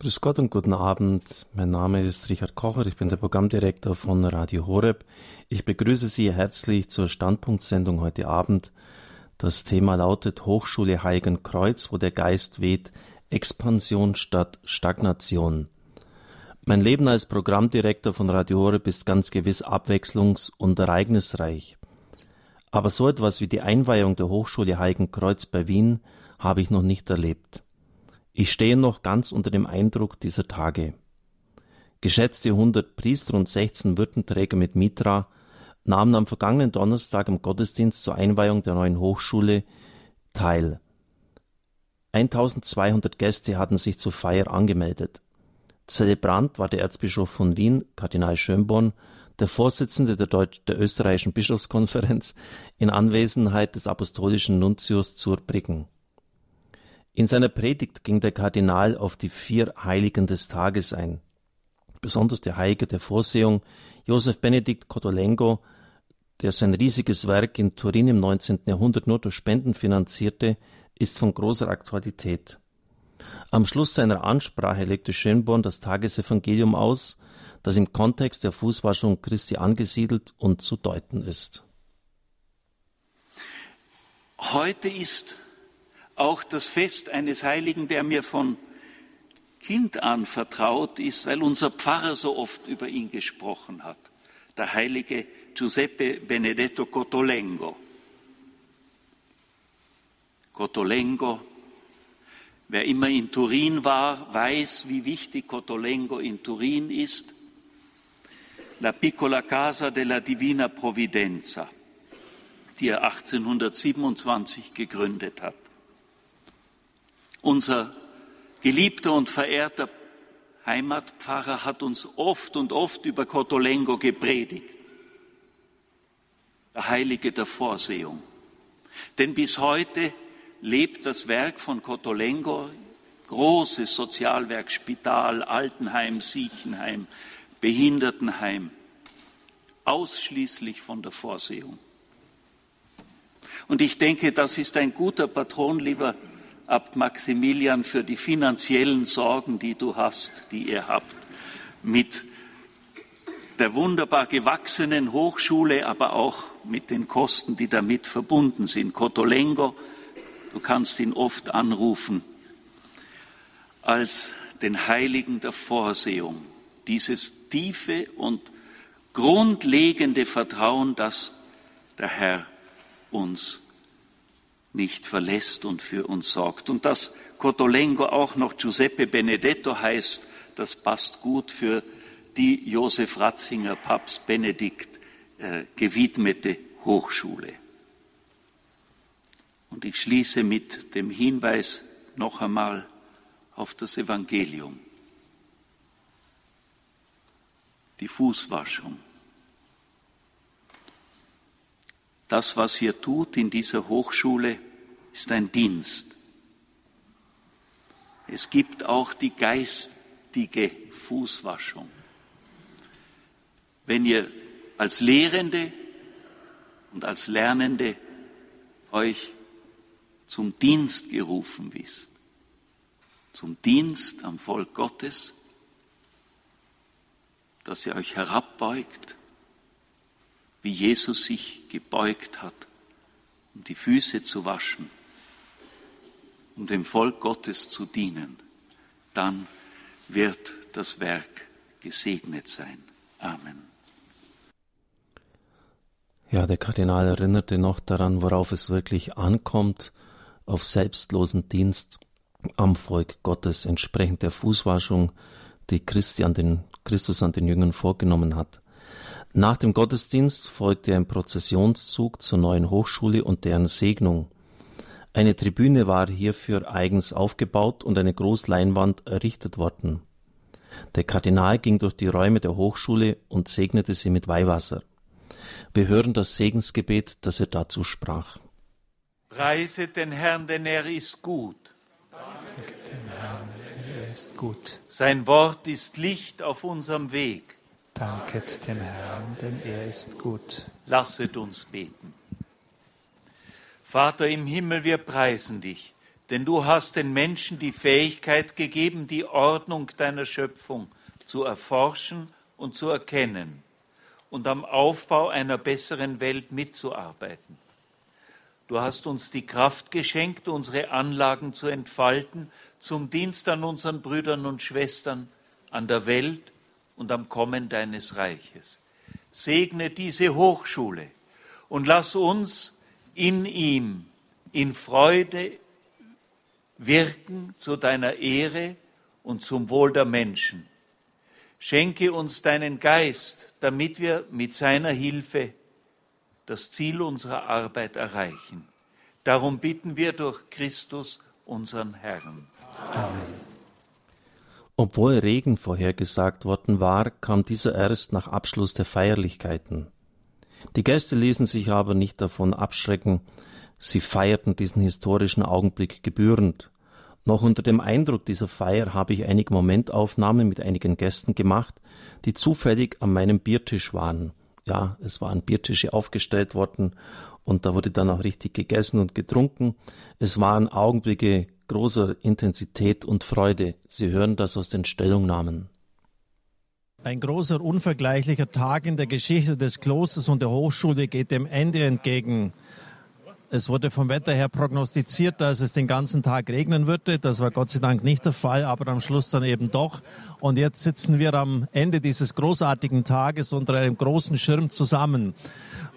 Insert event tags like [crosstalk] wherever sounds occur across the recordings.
Grüß Gott und guten Abend. Mein Name ist Richard Kocher, ich bin der Programmdirektor von Radio Horeb. Ich begrüße Sie herzlich zur Standpunktsendung heute Abend. Das Thema lautet Hochschule Heiligen Kreuz, wo der Geist weht, Expansion statt Stagnation. Mein Leben als Programmdirektor von Radio Horeb ist ganz gewiss abwechslungs- und ereignisreich. Aber so etwas wie die Einweihung der Hochschule Heiligen Kreuz bei Wien habe ich noch nicht erlebt. Ich stehe noch ganz unter dem Eindruck dieser Tage. Geschätzte 100 Priester und 16 Würdenträger mit Mitra nahmen am vergangenen Donnerstag im Gottesdienst zur Einweihung der neuen Hochschule teil. 1200 Gäste hatten sich zur Feier angemeldet. Zelebrant war der Erzbischof von Wien, Kardinal Schönborn, der Vorsitzende der, Deutsch der österreichischen Bischofskonferenz, in Anwesenheit des apostolischen Nuntius zur Briggen. In seiner Predigt ging der Kardinal auf die vier Heiligen des Tages ein. Besonders der Heilige der Vorsehung, Josef Benedikt Cotolengo, der sein riesiges Werk in Turin im 19. Jahrhundert nur durch Spenden finanzierte, ist von großer Aktualität. Am Schluss seiner Ansprache legte Schönborn das Tagesevangelium aus, das im Kontext der Fußwaschung Christi angesiedelt und zu deuten ist. Heute ist auch das Fest eines Heiligen, der mir von Kind an vertraut ist, weil unser Pfarrer so oft über ihn gesprochen hat, der heilige Giuseppe Benedetto Cotolengo. Cotolengo, wer immer in Turin war, weiß, wie wichtig Cotolengo in Turin ist. La piccola casa della Divina Providenza, die er 1827 gegründet hat. Unser geliebter und verehrter Heimatpfarrer hat uns oft und oft über Cotolengo gepredigt. Der Heilige der Vorsehung. Denn bis heute lebt das Werk von Cotolengo, großes Sozialwerk, Spital, Altenheim, Siechenheim, Behindertenheim, ausschließlich von der Vorsehung. Und ich denke, das ist ein guter Patron, lieber Abt Maximilian, für die finanziellen Sorgen, die du hast, die ihr habt, mit der wunderbar gewachsenen Hochschule, aber auch mit den Kosten, die damit verbunden sind. Cotolengo, du kannst ihn oft anrufen, als den Heiligen der Vorsehung, dieses tiefe und grundlegende Vertrauen, das der Herr uns nicht verlässt und für uns sorgt. Und dass Cotolengo auch noch Giuseppe Benedetto heißt, das passt gut für die Josef Ratzinger Papst Benedikt äh, gewidmete Hochschule. Und ich schließe mit dem Hinweis noch einmal auf das Evangelium. Die Fußwaschung. Das, was hier tut in dieser Hochschule, ist ein Dienst. Es gibt auch die geistige Fußwaschung. Wenn ihr als Lehrende und als Lernende euch zum Dienst gerufen wisst, zum Dienst am Volk Gottes, dass ihr euch herabbeugt, wie Jesus sich gebeugt hat, um die Füße zu waschen, um dem Volk Gottes zu dienen, dann wird das Werk gesegnet sein. Amen. Ja, der Kardinal erinnerte noch daran, worauf es wirklich ankommt, auf selbstlosen Dienst am Volk Gottes, entsprechend der Fußwaschung, die Christi an den, Christus an den Jüngern vorgenommen hat. Nach dem Gottesdienst folgte ein Prozessionszug zur neuen Hochschule und deren Segnung. Eine Tribüne war hierfür eigens aufgebaut und eine Großleinwand errichtet worden. Der Kardinal ging durch die Räume der Hochschule und segnete sie mit Weihwasser. Wir hören das Segensgebet, das er dazu sprach. Preiset den Herrn, denn er ist gut. Danke dem Herrn, denn er ist gut. Sein Wort ist Licht auf unserem Weg. Danket dem Herrn, denn er ist gut. Lasset uns beten. Vater im Himmel, wir preisen dich, Denn du hast den Menschen die Fähigkeit gegeben, die Ordnung deiner Schöpfung zu erforschen und zu erkennen und am Aufbau einer besseren Welt mitzuarbeiten. Du hast uns die Kraft geschenkt, unsere Anlagen zu entfalten zum Dienst an unseren Brüdern und Schwestern, an der Welt und am Kommen deines Reiches. Segne diese Hochschule und lass uns in ihm in Freude wirken zu deiner Ehre und zum Wohl der Menschen. Schenke uns deinen Geist, damit wir mit seiner Hilfe das Ziel unserer Arbeit erreichen. Darum bitten wir durch Christus, unseren Herrn. Amen. Obwohl Regen vorhergesagt worden war, kam dieser erst nach Abschluss der Feierlichkeiten. Die Gäste ließen sich aber nicht davon abschrecken, sie feierten diesen historischen Augenblick gebührend. Noch unter dem Eindruck dieser Feier habe ich einige Momentaufnahmen mit einigen Gästen gemacht, die zufällig an meinem Biertisch waren. Ja, es waren Biertische aufgestellt worden und da wurde dann auch richtig gegessen und getrunken. Es waren Augenblicke großer Intensität und Freude. Sie hören das aus den Stellungnahmen. Ein großer, unvergleichlicher Tag in der Geschichte des Klosters und der Hochschule geht dem Ende entgegen. Es wurde vom Wetter her prognostiziert, dass es den ganzen Tag regnen würde. Das war Gott sei Dank nicht der Fall, aber am Schluss dann eben doch. Und jetzt sitzen wir am Ende dieses großartigen Tages unter einem großen Schirm zusammen.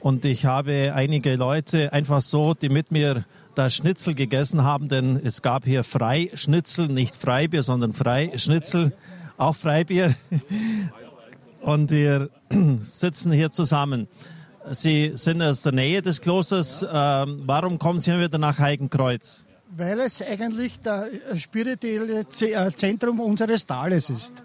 Und ich habe einige Leute einfach so, die mit mir das Schnitzel gegessen haben, denn es gab hier Freischnitzel, nicht Freibier, sondern Freischnitzel, auch Freibier. Und wir [clears throat] sitzen hier zusammen. Sie sind aus der Nähe des Klosters. Ähm, warum kommen Sie wieder nach Heikenkreuz? Weil es eigentlich das spirituelle äh, Zentrum unseres Tales ist.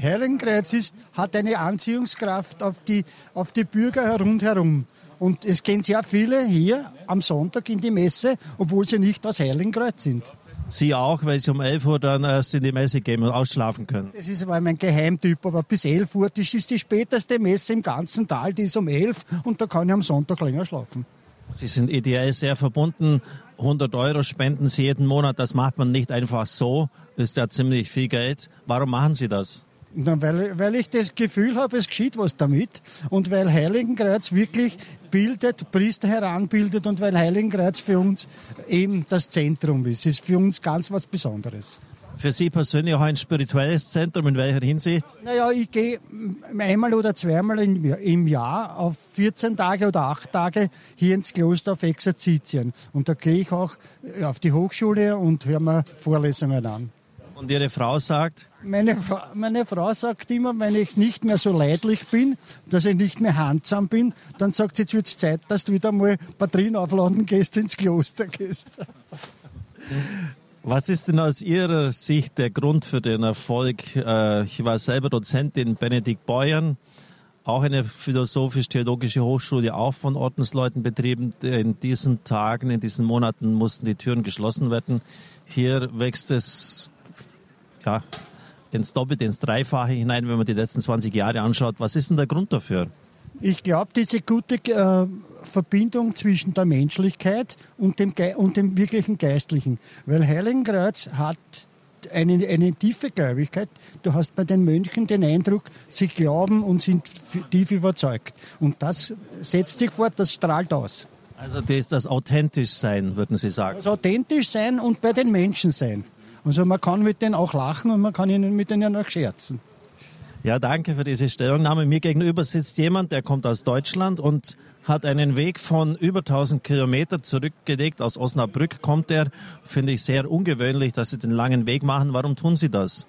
Heiligenkreuz ist, hat eine Anziehungskraft auf die, auf die Bürger rundherum. Und es gehen sehr viele hier am Sonntag in die Messe, obwohl sie nicht aus Heiligenkreuz sind. Sie auch, weil Sie um 11 Uhr dann erst in die Messe gehen und ausschlafen können. Das ist aber mein Geheimtyp, aber bis 11 Uhr, das ist die späteste Messe im ganzen Tal, die ist um 11 und da kann ich am Sonntag länger schlafen. Sie sind ideell sehr verbunden. 100 Euro spenden Sie jeden Monat, das macht man nicht einfach so. Das ist ja ziemlich viel Geld. Warum machen Sie das? Weil, weil ich das Gefühl habe, es geschieht was damit und weil Heiligenkreuz wirklich bildet, Priester heranbildet und weil Heiligenkreuz für uns eben das Zentrum ist. Ist für uns ganz was Besonderes. Für Sie persönlich auch ein spirituelles Zentrum, in welcher Hinsicht? Naja, ich gehe einmal oder zweimal im Jahr auf 14 Tage oder 8 Tage hier ins Kloster auf Exerzitien. Und da gehe ich auch auf die Hochschule und höre mir Vorlesungen an. Und Ihre Frau sagt? Meine Frau, meine Frau sagt immer, wenn ich nicht mehr so leidlich bin, dass ich nicht mehr handsam bin, dann sagt sie, jetzt wird es Zeit, dass du wieder mal Batterien aufladen gehst, ins Kloster gehst. Was ist denn aus Ihrer Sicht der Grund für den Erfolg? Äh, ich war selber Dozent in Benedikt Beuern, auch eine philosophisch-theologische Hochschule, auch von Ordensleuten betrieben. In diesen Tagen, in diesen Monaten mussten die Türen geschlossen werden. Hier wächst es ja, ins Doppelte, ins Dreifache hinein, wenn man die letzten 20 Jahre anschaut. Was ist denn der Grund dafür? Ich glaube, diese gute äh, Verbindung zwischen der Menschlichkeit und dem, Ge und dem wirklichen Geistlichen. Weil Heiligenkreuz hat eine, eine tiefe Gläubigkeit. Du hast bei den Mönchen den Eindruck, sie glauben und sind tief überzeugt. Und das setzt sich fort, das strahlt aus. Also das ist das authentisch sein, würden Sie sagen? Das authentisch sein und bei den Menschen sein. Also man kann mit denen auch lachen und man kann ihnen mit denen auch scherzen. Ja, danke für diese Stellungnahme. Mir gegenüber sitzt jemand, der kommt aus Deutschland und hat einen Weg von über 1000 Kilometer zurückgelegt. Aus Osnabrück kommt er. Finde ich sehr ungewöhnlich, dass Sie den langen Weg machen. Warum tun Sie das?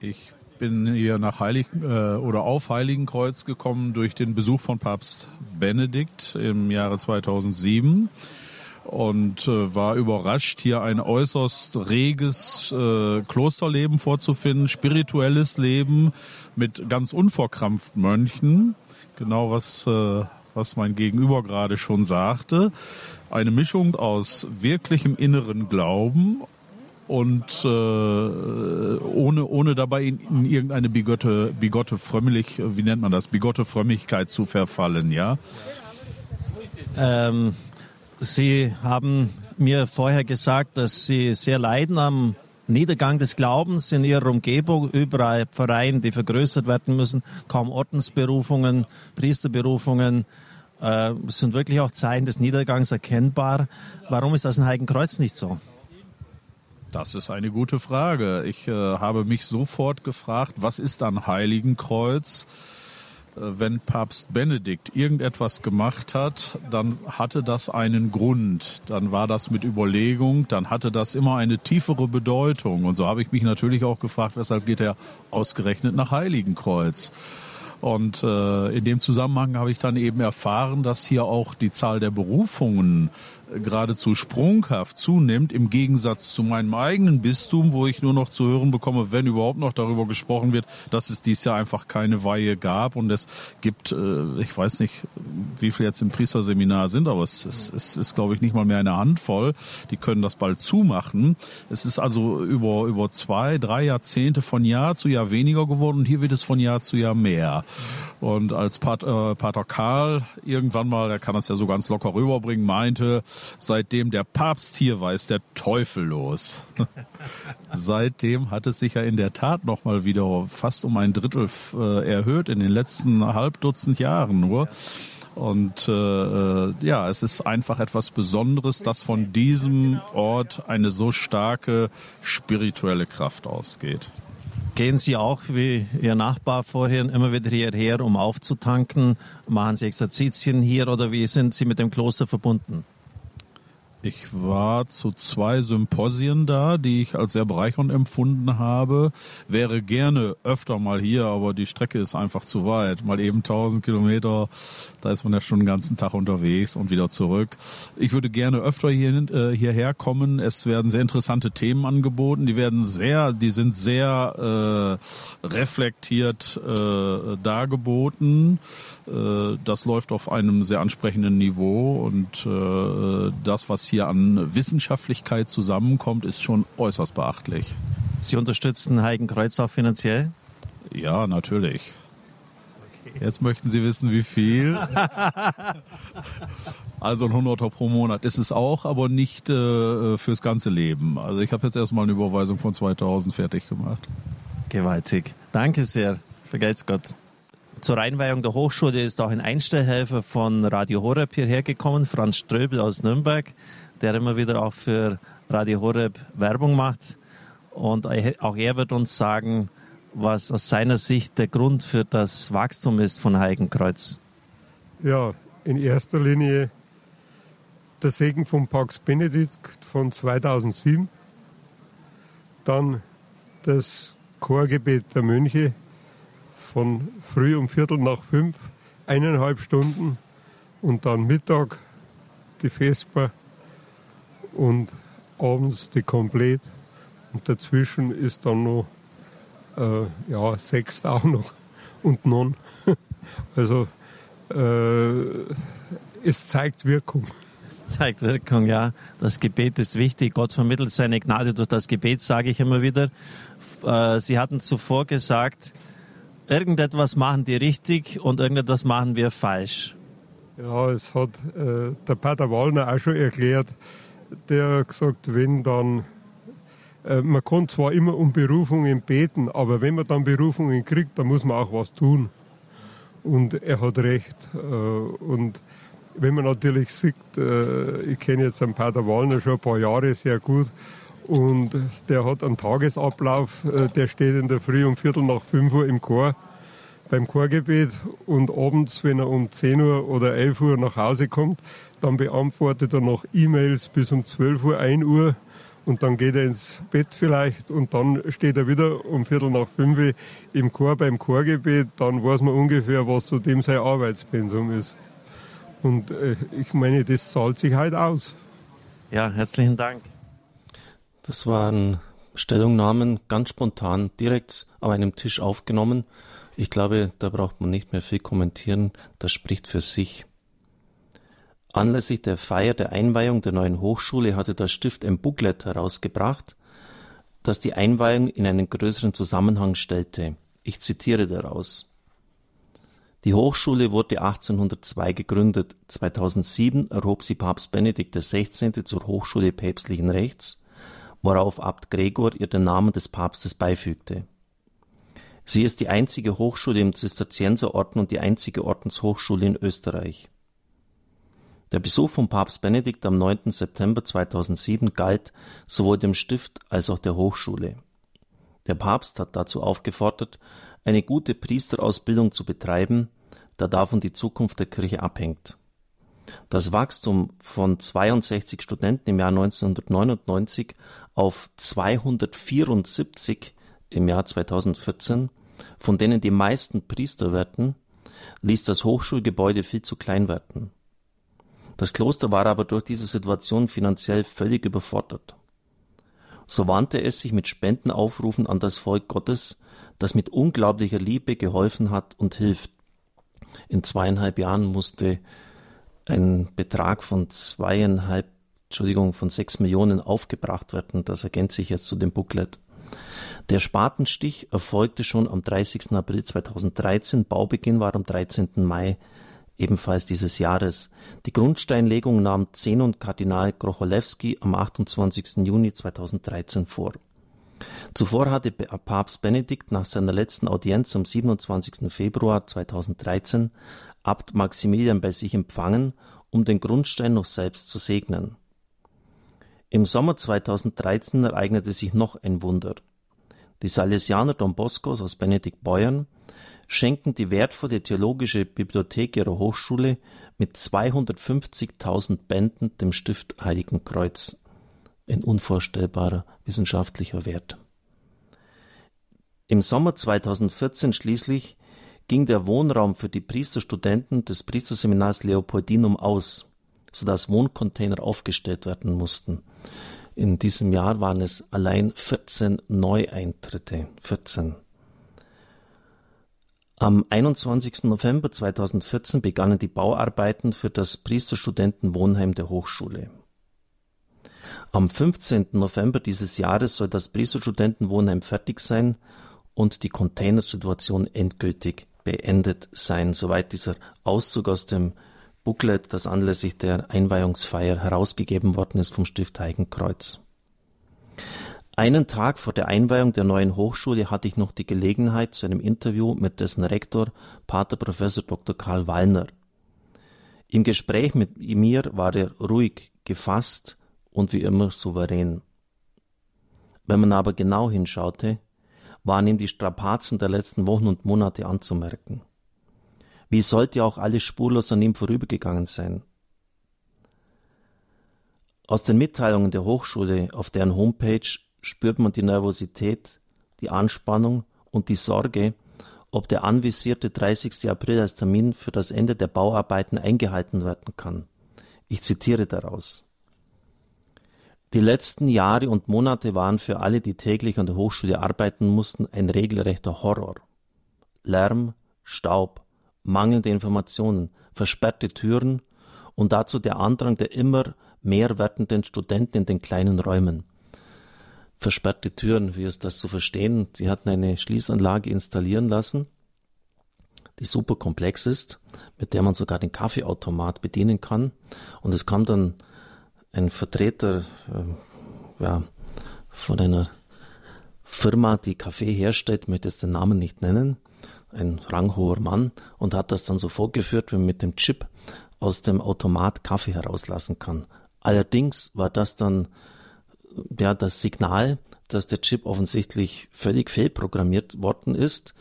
Ich bin hier nach Heilig äh, oder auf Heiligenkreuz gekommen durch den Besuch von Papst Benedikt im Jahre 2007 und äh, war überrascht, hier ein äußerst reges äh, Klosterleben vorzufinden, spirituelles Leben mit ganz unverkrampften Mönchen, genau was, äh, was mein Gegenüber gerade schon sagte. Eine Mischung aus wirklichem inneren Glauben und äh, ohne, ohne dabei in, in irgendeine bigotte, bigotte frömmlich, wie nennt man das, bigotte Frömmigkeit zu verfallen, ja. Ähm, Sie haben mir vorher gesagt, dass Sie sehr leiden am Niedergang des Glaubens in Ihrer Umgebung, überall Pfarreien, die vergrößert werden müssen, kaum Ordensberufungen, Priesterberufungen. Äh, sind wirklich auch Zeichen des Niedergangs erkennbar. Warum ist das in Heiligenkreuz nicht so? Das ist eine gute Frage. Ich äh, habe mich sofort gefragt, was ist an Heiligenkreuz? Äh, wenn Papst Benedikt irgendetwas gemacht hat, dann hatte das einen Grund. Dann war das mit Überlegung, dann hatte das immer eine tiefere Bedeutung. Und so habe ich mich natürlich auch gefragt, weshalb geht er ausgerechnet nach Heiligenkreuz? Und äh, in dem Zusammenhang habe ich dann eben erfahren, dass hier auch die Zahl der Berufungen geradezu sprunghaft zunimmt, im Gegensatz zu meinem eigenen Bistum, wo ich nur noch zu hören bekomme, wenn überhaupt noch darüber gesprochen wird, dass es dies Jahr einfach keine Weihe gab und es gibt, äh, ich weiß nicht, wie viel jetzt im Priesterseminar sind, aber es, es, es ist, glaube ich, nicht mal mehr eine Handvoll. Die können das bald zumachen. Es ist also über, über zwei, drei Jahrzehnte von Jahr zu Jahr weniger geworden und hier wird es von Jahr zu Jahr mehr. Und als Pater, äh, Pater Karl irgendwann mal, er kann das ja so ganz locker rüberbringen, meinte, seitdem der Papst hier war, ist der Teufel los. [laughs] seitdem hat es sich ja in der Tat noch mal wieder fast um ein Drittel äh, erhöht in den letzten halb Dutzend Jahren nur. Und äh, äh, ja, es ist einfach etwas Besonderes, dass von diesem Ort eine so starke spirituelle Kraft ausgeht. Gehen Sie auch wie Ihr Nachbar vorhin immer wieder hierher, um aufzutanken? Machen Sie Exerzitien hier oder wie sind Sie mit dem Kloster verbunden? Ich war zu zwei Symposien da, die ich als sehr bereichernd empfunden habe. Wäre gerne öfter mal hier, aber die Strecke ist einfach zu weit. Mal eben 1000 Kilometer, da ist man ja schon den ganzen Tag unterwegs und wieder zurück. Ich würde gerne öfter hier, äh, hierher kommen. Es werden sehr interessante Themen angeboten. Die werden sehr, die sind sehr äh, reflektiert äh, dargeboten. Äh, das läuft auf einem sehr ansprechenden Niveau und äh, das, was hier an Wissenschaftlichkeit zusammenkommt, ist schon äußerst beachtlich. Sie unterstützen Heigenkreuz auch finanziell? Ja, natürlich. Jetzt möchten Sie wissen, wie viel. [laughs] also ein Hunderter pro Monat ist es auch, aber nicht äh, fürs ganze Leben. Also ich habe jetzt erstmal eine Überweisung von 2000 fertig gemacht. Gewaltig. Danke sehr. Vergelt's Gott. Zur Einweihung der Hochschule ist auch ein Einstellhelfer von Radio Horeb hierher gekommen, Franz Ströbel aus Nürnberg, der immer wieder auch für Radio Horeb Werbung macht. Und auch er wird uns sagen, was aus seiner Sicht der Grund für das Wachstum ist von Heiligenkreuz. Ja, in erster Linie der Segen von Pax Benedikt von 2007, dann das Chorgebet der Mönche von früh um Viertel nach fünf, eineinhalb Stunden und dann Mittag die Vesper und abends die Komplett. Und dazwischen ist dann noch äh, ja, Sext auch noch [laughs] und Non. [laughs] Also äh, es zeigt Wirkung. Es zeigt Wirkung, ja. Das Gebet ist wichtig. Gott vermittelt seine Gnade durch das Gebet, sage ich immer wieder. Äh, Sie hatten zuvor gesagt, irgendetwas machen die richtig und irgendetwas machen wir falsch. Ja, es hat äh, der Pater Wallner auch schon erklärt. Der hat gesagt, wenn dann, äh, man kann zwar immer um Berufungen beten, aber wenn man dann Berufungen kriegt, dann muss man auch was tun. Und er hat recht. Äh, und wenn man natürlich sieht, äh, ich kenne jetzt den Pater Wallner schon ein paar Jahre sehr gut, und der hat einen Tagesablauf, äh, der steht in der Früh um Viertel nach fünf Uhr im Chor beim Chorgebet und abends, wenn er um 10 Uhr oder 11 Uhr nach Hause kommt, dann beantwortet er noch E-Mails bis um 12 Uhr, 1 Uhr und dann geht er ins Bett vielleicht und dann steht er wieder um Viertel nach fünf Uhr im Chor beim Chorgebet, dann weiß man ungefähr, was so dem sein Arbeitspensum ist. Und äh, ich meine, das zahlt sich halt aus. Ja, herzlichen Dank. Das waren Stellungnahmen ganz spontan direkt auf einem Tisch aufgenommen. Ich glaube, da braucht man nicht mehr viel kommentieren, das spricht für sich. Anlässlich der Feier der Einweihung der neuen Hochschule hatte das Stift ein Booklet herausgebracht, das die Einweihung in einen größeren Zusammenhang stellte. Ich zitiere daraus. Die Hochschule wurde 1802 gegründet. 2007 erhob sie Papst Benedikt XVI. zur Hochschule päpstlichen Rechts, worauf Abt Gregor ihr den Namen des Papstes beifügte. Sie ist die einzige Hochschule im Zisterzienserorden und die einzige Ordenshochschule in Österreich. Der Besuch von Papst Benedikt am 9. September 2007 galt sowohl dem Stift als auch der Hochschule. Der Papst hat dazu aufgefordert, eine gute Priesterausbildung zu betreiben, da davon die Zukunft der Kirche abhängt. Das Wachstum von 62 Studenten im Jahr 1999 auf 274 im Jahr 2014, von denen die meisten Priester werden, ließ das Hochschulgebäude viel zu klein werden. Das Kloster war aber durch diese Situation finanziell völlig überfordert. So wandte es sich mit Spendenaufrufen an das Volk Gottes, das mit unglaublicher Liebe geholfen hat und hilft. In zweieinhalb Jahren musste ein Betrag von zweieinhalb, Entschuldigung, von sechs Millionen aufgebracht werden. Das ergänzt sich jetzt zu dem Booklet. Der Spatenstich erfolgte schon am 30. April 2013. Baubeginn war am 13. Mai ebenfalls dieses Jahres. Die Grundsteinlegung nahm Zenon Kardinal Krocholewski am 28. Juni 2013 vor. Zuvor hatte Papst Benedikt nach seiner letzten Audienz am 27. Februar 2013 Abt Maximilian bei sich empfangen, um den Grundstein noch selbst zu segnen. Im Sommer 2013 ereignete sich noch ein Wunder. Die Salesianer Don Boscos aus Benedikt Beuern schenken die wertvolle theologische Bibliothek ihrer Hochschule mit 250.000 Bänden dem Stift Heiligen Kreuz. Ein unvorstellbarer wissenschaftlicher Wert. Im Sommer 2014 schließlich ging der Wohnraum für die Priesterstudenten des Priesterseminars Leopoldinum aus, sodass Wohncontainer aufgestellt werden mussten. In diesem Jahr waren es allein 14 Neueintritte. 14. Am 21. November 2014 begannen die Bauarbeiten für das Priesterstudentenwohnheim der Hochschule. Am 15. November dieses Jahres soll das Priesterstudentenwohnheim fertig sein und die Containersituation endgültig beendet sein. Soweit dieser Auszug aus dem Booklet, das anlässlich der Einweihungsfeier herausgegeben worden ist vom Stift Heiligenkreuz. Einen Tag vor der Einweihung der neuen Hochschule hatte ich noch die Gelegenheit zu einem Interview mit dessen Rektor, Pater Professor Dr. Karl Wallner. Im Gespräch mit mir war er ruhig, gefasst und wie immer souverän. Wenn man aber genau hinschaute, waren ihm die Strapazen der letzten Wochen und Monate anzumerken. Wie sollte auch alles spurlos an ihm vorübergegangen sein? Aus den Mitteilungen der Hochschule auf deren Homepage spürt man die Nervosität, die Anspannung und die Sorge, ob der anvisierte 30. April als Termin für das Ende der Bauarbeiten eingehalten werden kann. Ich zitiere daraus. Die letzten Jahre und Monate waren für alle, die täglich an der Hochschule arbeiten mussten, ein regelrechter Horror. Lärm, Staub, mangelnde Informationen, versperrte Türen und dazu der Andrang der immer mehr werdenden Studenten in den kleinen Räumen versperrte Türen, wie ist das zu verstehen? Sie hatten eine Schließanlage installieren lassen, die super komplex ist, mit der man sogar den Kaffeeautomat bedienen kann. Und es kam dann ein Vertreter äh, ja, von einer Firma, die Kaffee herstellt, möchte jetzt den Namen nicht nennen, ein ranghoher Mann, und hat das dann so vorgeführt, wie man mit dem Chip aus dem Automat Kaffee herauslassen kann. Allerdings war das dann ja, das Signal, dass der Chip offensichtlich völlig fehlprogrammiert worden ist,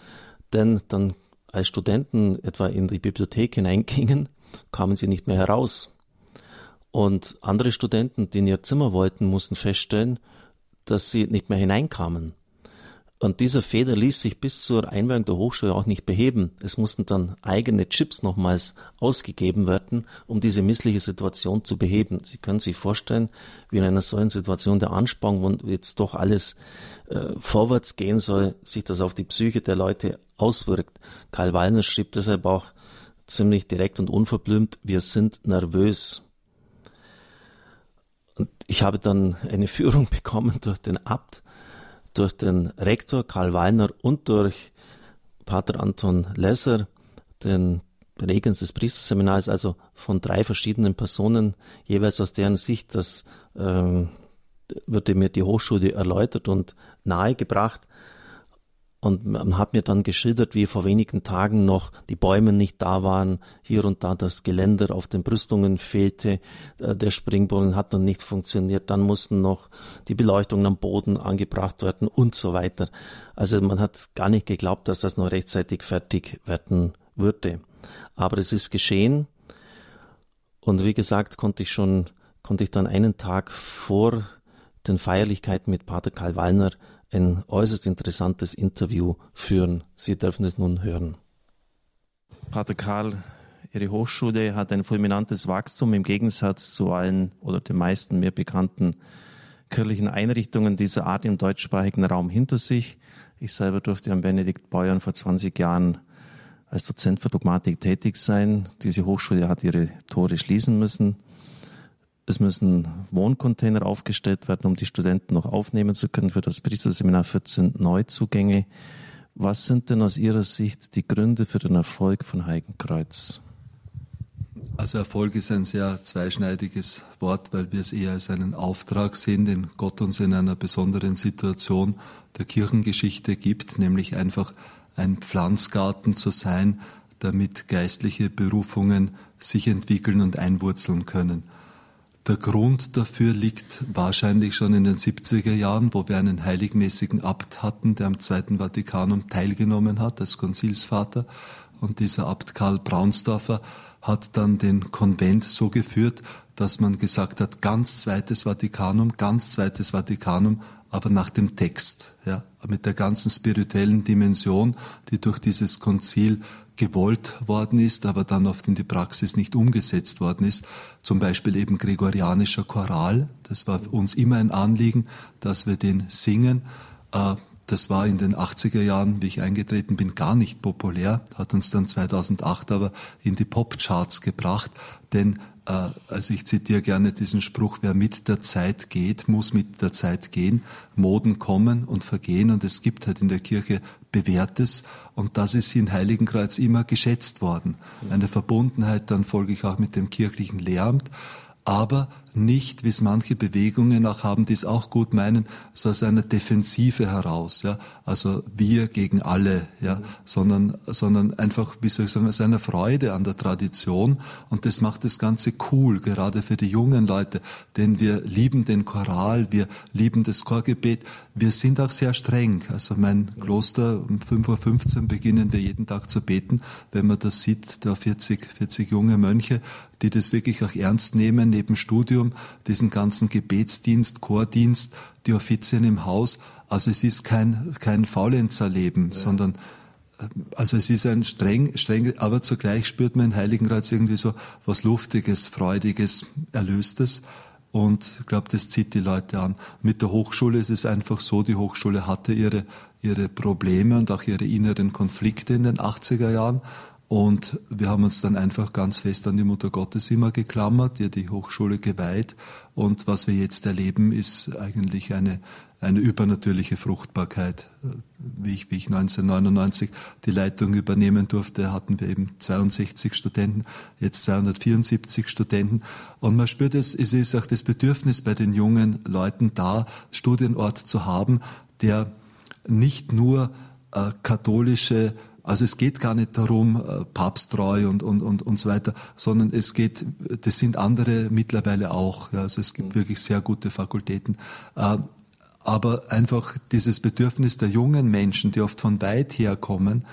denn dann als Studenten etwa in die Bibliothek hineingingen, kamen sie nicht mehr heraus. Und andere Studenten, die in ihr Zimmer wollten, mussten feststellen, dass sie nicht mehr hineinkamen. Und dieser Fehler ließ sich bis zur Einweihung der Hochschule auch nicht beheben. Es mussten dann eigene Chips nochmals ausgegeben werden, um diese missliche Situation zu beheben. Sie können sich vorstellen, wie in einer solchen Situation der Anspannung, wo jetzt doch alles äh, vorwärts gehen soll, sich das auf die Psyche der Leute auswirkt. Karl Wallner schrieb deshalb auch ziemlich direkt und unverblümt, wir sind nervös. Und ich habe dann eine [laughs] Führung bekommen durch den Abt, durch den Rektor Karl Weiner und durch Pater Anton Lesser, den Regens des Priesterseminars, also von drei verschiedenen Personen, jeweils aus deren Sicht, das ähm, wurde mir die Hochschule erläutert und nahegebracht. Und man hat mir dann geschildert, wie vor wenigen Tagen noch die Bäume nicht da waren, hier und da das Geländer auf den Brüstungen fehlte, äh, der Springbrunnen hat noch nicht funktioniert, dann mussten noch die Beleuchtungen am Boden angebracht werden und so weiter. Also man hat gar nicht geglaubt, dass das noch rechtzeitig fertig werden würde. Aber es ist geschehen. Und wie gesagt, konnte ich schon, konnte ich dann einen Tag vor den Feierlichkeiten mit Pater Karl Wallner ein äußerst interessantes Interview führen. Sie dürfen es nun hören. Pater Karl, Ihre Hochschule hat ein fulminantes Wachstum im Gegensatz zu allen oder den meisten mir bekannten kirchlichen Einrichtungen dieser Art im deutschsprachigen Raum hinter sich. Ich selber durfte am Benedikt Beuern vor 20 Jahren als Dozent für Dogmatik tätig sein. Diese Hochschule hat ihre Tore schließen müssen. Es müssen Wohncontainer aufgestellt werden, um die Studenten noch aufnehmen zu können für das Priesterseminar 14 Neuzugänge. Was sind denn aus Ihrer Sicht die Gründe für den Erfolg von Heiligenkreuz? Also Erfolg ist ein sehr zweischneidiges Wort, weil wir es eher als einen Auftrag sehen, den Gott uns in einer besonderen Situation der Kirchengeschichte gibt, nämlich einfach ein Pflanzgarten zu sein, damit geistliche Berufungen sich entwickeln und einwurzeln können. Der Grund dafür liegt wahrscheinlich schon in den 70er Jahren, wo wir einen heiligmäßigen Abt hatten, der am Zweiten Vatikanum teilgenommen hat als Konzilsvater. Und dieser Abt Karl Braunsdorfer hat dann den Konvent so geführt, dass man gesagt hat, ganz Zweites Vatikanum, ganz Zweites Vatikanum, aber nach dem Text, ja, mit der ganzen spirituellen Dimension, die durch dieses Konzil gewollt worden ist, aber dann oft in die Praxis nicht umgesetzt worden ist. Zum Beispiel eben gregorianischer Choral. Das war uns immer ein Anliegen, dass wir den singen. Äh, das war in den 80er Jahren, wie ich eingetreten bin, gar nicht populär, hat uns dann 2008 aber in die Popcharts gebracht, denn also ich zitiere gerne diesen Spruch, wer mit der Zeit geht, muss mit der Zeit gehen. Moden kommen und vergehen und es gibt halt in der Kirche Bewährtes und das ist in Heiligenkreuz immer geschätzt worden. Eine Verbundenheit dann folge ich auch mit dem kirchlichen Lehramt, aber nicht, wie es manche Bewegungen auch haben, die es auch gut meinen, so aus einer Defensive heraus, ja, also wir gegen alle, ja, sondern, sondern einfach, wie soll ich sagen, aus einer Freude an der Tradition. Und das macht das Ganze cool, gerade für die jungen Leute, denn wir lieben den Choral, wir lieben das Chorgebet, wir sind auch sehr streng, also mein Kloster, um 5.15 Uhr beginnen wir jeden Tag zu beten, wenn man das sieht, da 40, 40 junge Mönche, die das wirklich auch ernst nehmen, neben Studium, diesen ganzen Gebetsdienst, Chordienst, die Offizien im Haus. Also es ist kein, kein Faulenzerleben, ja. sondern äh, also es ist ein streng, streng, aber zugleich spürt man in Heiligenreiz irgendwie so was Luftiges, Freudiges, Erlöstes. Und ich glaube, das zieht die Leute an. Mit der Hochschule ist es einfach so, die Hochschule hatte ihre, ihre Probleme und auch ihre inneren Konflikte in den 80er Jahren. Und wir haben uns dann einfach ganz fest an die Mutter Gottes immer geklammert, ihr die Hochschule geweiht. Und was wir jetzt erleben, ist eigentlich eine, eine übernatürliche Fruchtbarkeit. Wie ich, wie ich 1999 die Leitung übernehmen durfte, hatten wir eben 62 Studenten, jetzt 274 Studenten. Und man spürt es, es ist auch das Bedürfnis bei den jungen Leuten da, Studienort zu haben, der nicht nur äh, katholische also es geht gar nicht darum, äh, papsttreu und, und, und, und so weiter, sondern es geht, das sind andere mittlerweile auch. Ja, also es gibt wirklich sehr gute Fakultäten. Äh, aber einfach dieses Bedürfnis der jungen Menschen, die oft von weit her kommen,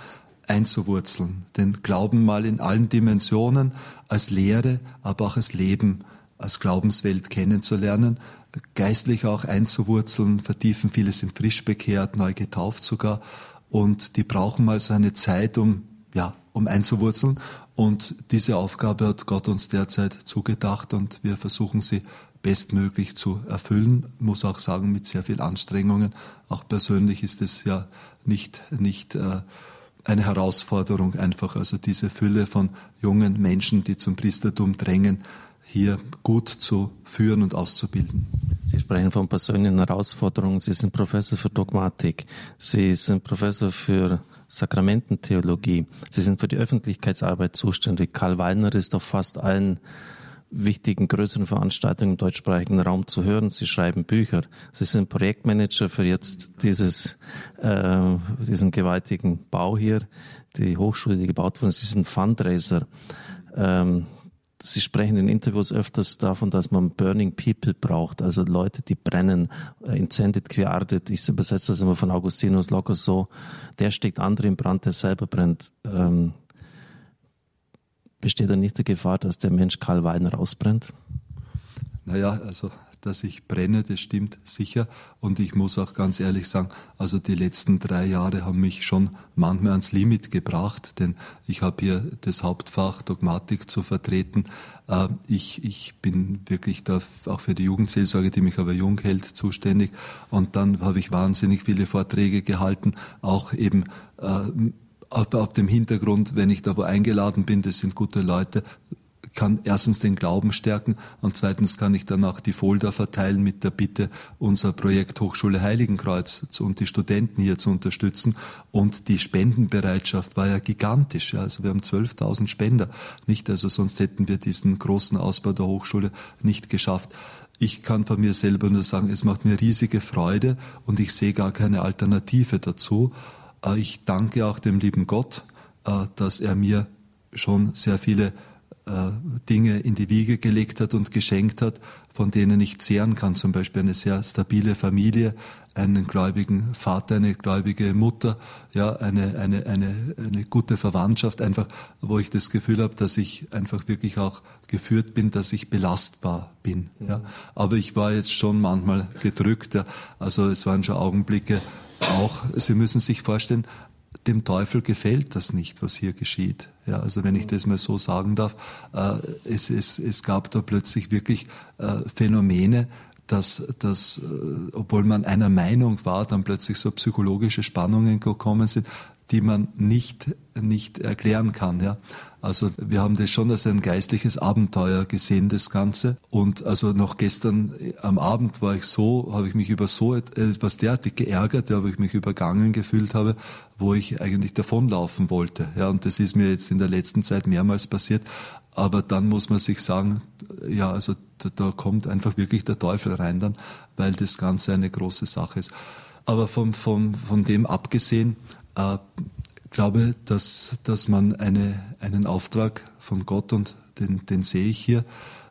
einzuwurzeln, den Glauben mal in allen Dimensionen als Lehre, aber auch als Leben, als Glaubenswelt kennenzulernen, geistlich auch einzuwurzeln, vertiefen. Viele sind frisch bekehrt, neu getauft sogar und die brauchen mal so eine Zeit, um, ja, um einzuwurzeln. Und diese Aufgabe hat Gott uns derzeit zugedacht und wir versuchen sie bestmöglich zu erfüllen. Muss auch sagen, mit sehr viel Anstrengungen. Auch persönlich ist es ja nicht, nicht äh, eine Herausforderung einfach. Also diese Fülle von jungen Menschen, die zum Priestertum drängen, hier gut zu führen und auszubilden. Sie sprechen von persönlichen Herausforderungen. Sie sind Professor für Dogmatik. Sie sind Professor für Sakramententheologie. Sie sind für die Öffentlichkeitsarbeit zuständig. Karl Wallner ist auf fast allen wichtigen größeren Veranstaltungen im deutschsprachigen Raum zu hören. Sie schreiben Bücher. Sie sind Projektmanager für jetzt dieses, äh, diesen gewaltigen Bau hier, die Hochschule, die gebaut wurde. Sie sind Fundraiser. Ähm, Sie sprechen in Interviews öfters davon, dass man Burning People braucht, also Leute, die brennen, äh, incendied qui ardet. Ich übersetze das immer von Augustinus locker so, der steckt andere im Brand, der selber brennt. Ähm, besteht da nicht die Gefahr, dass der Mensch Karl Wallner ausbrennt? Naja, also dass ich brenne, das stimmt sicher. Und ich muss auch ganz ehrlich sagen, also die letzten drei Jahre haben mich schon manchmal ans Limit gebracht, denn ich habe hier das Hauptfach Dogmatik zu vertreten. Äh, ich, ich bin wirklich da auch für die Jugendseelsorge, die mich aber jung hält, zuständig. Und dann habe ich wahnsinnig viele Vorträge gehalten, auch eben äh, auf, auf dem Hintergrund, wenn ich da wo eingeladen bin, das sind gute Leute, kann erstens den Glauben stärken und zweitens kann ich dann auch die Folder verteilen mit der Bitte, unser Projekt Hochschule Heiligenkreuz und die Studenten hier zu unterstützen. Und die Spendenbereitschaft war ja gigantisch. Also wir haben 12.000 Spender. Nicht, also sonst hätten wir diesen großen Ausbau der Hochschule nicht geschafft. Ich kann von mir selber nur sagen, es macht mir riesige Freude und ich sehe gar keine Alternative dazu. Äh, ich danke auch dem lieben Gott, äh, dass er mir schon sehr viele Dinge in die Wiege gelegt hat und geschenkt hat, von denen ich zehren kann. Zum Beispiel eine sehr stabile Familie, einen gläubigen Vater, eine gläubige Mutter, ja, eine, eine, eine, eine gute Verwandtschaft, einfach, wo ich das Gefühl habe, dass ich einfach wirklich auch geführt bin, dass ich belastbar bin. Ja. Aber ich war jetzt schon manchmal gedrückt. Ja. Also es waren schon Augenblicke, auch, Sie müssen sich vorstellen, dem Teufel gefällt das nicht, was hier geschieht. Ja, also wenn ich das mal so sagen darf, äh, es, es, es gab da plötzlich wirklich äh, Phänomene, dass, dass äh, obwohl man einer Meinung war, dann plötzlich so psychologische Spannungen gekommen sind, die man nicht, nicht erklären kann. Ja. Also wir haben das schon als ein geistliches Abenteuer gesehen, das Ganze. Und also noch gestern am Abend war ich so, habe ich mich über so etwas derartig geärgert, ja, wo ich mich übergangen gefühlt habe, wo ich eigentlich davonlaufen wollte. Ja, und das ist mir jetzt in der letzten Zeit mehrmals passiert. Aber dann muss man sich sagen, ja, also da, da kommt einfach wirklich der Teufel rein dann, weil das Ganze eine große Sache ist. Aber von, von, von dem abgesehen, äh, glaube, dass, dass man eine, einen Auftrag von Gott und den, den sehe ich hier,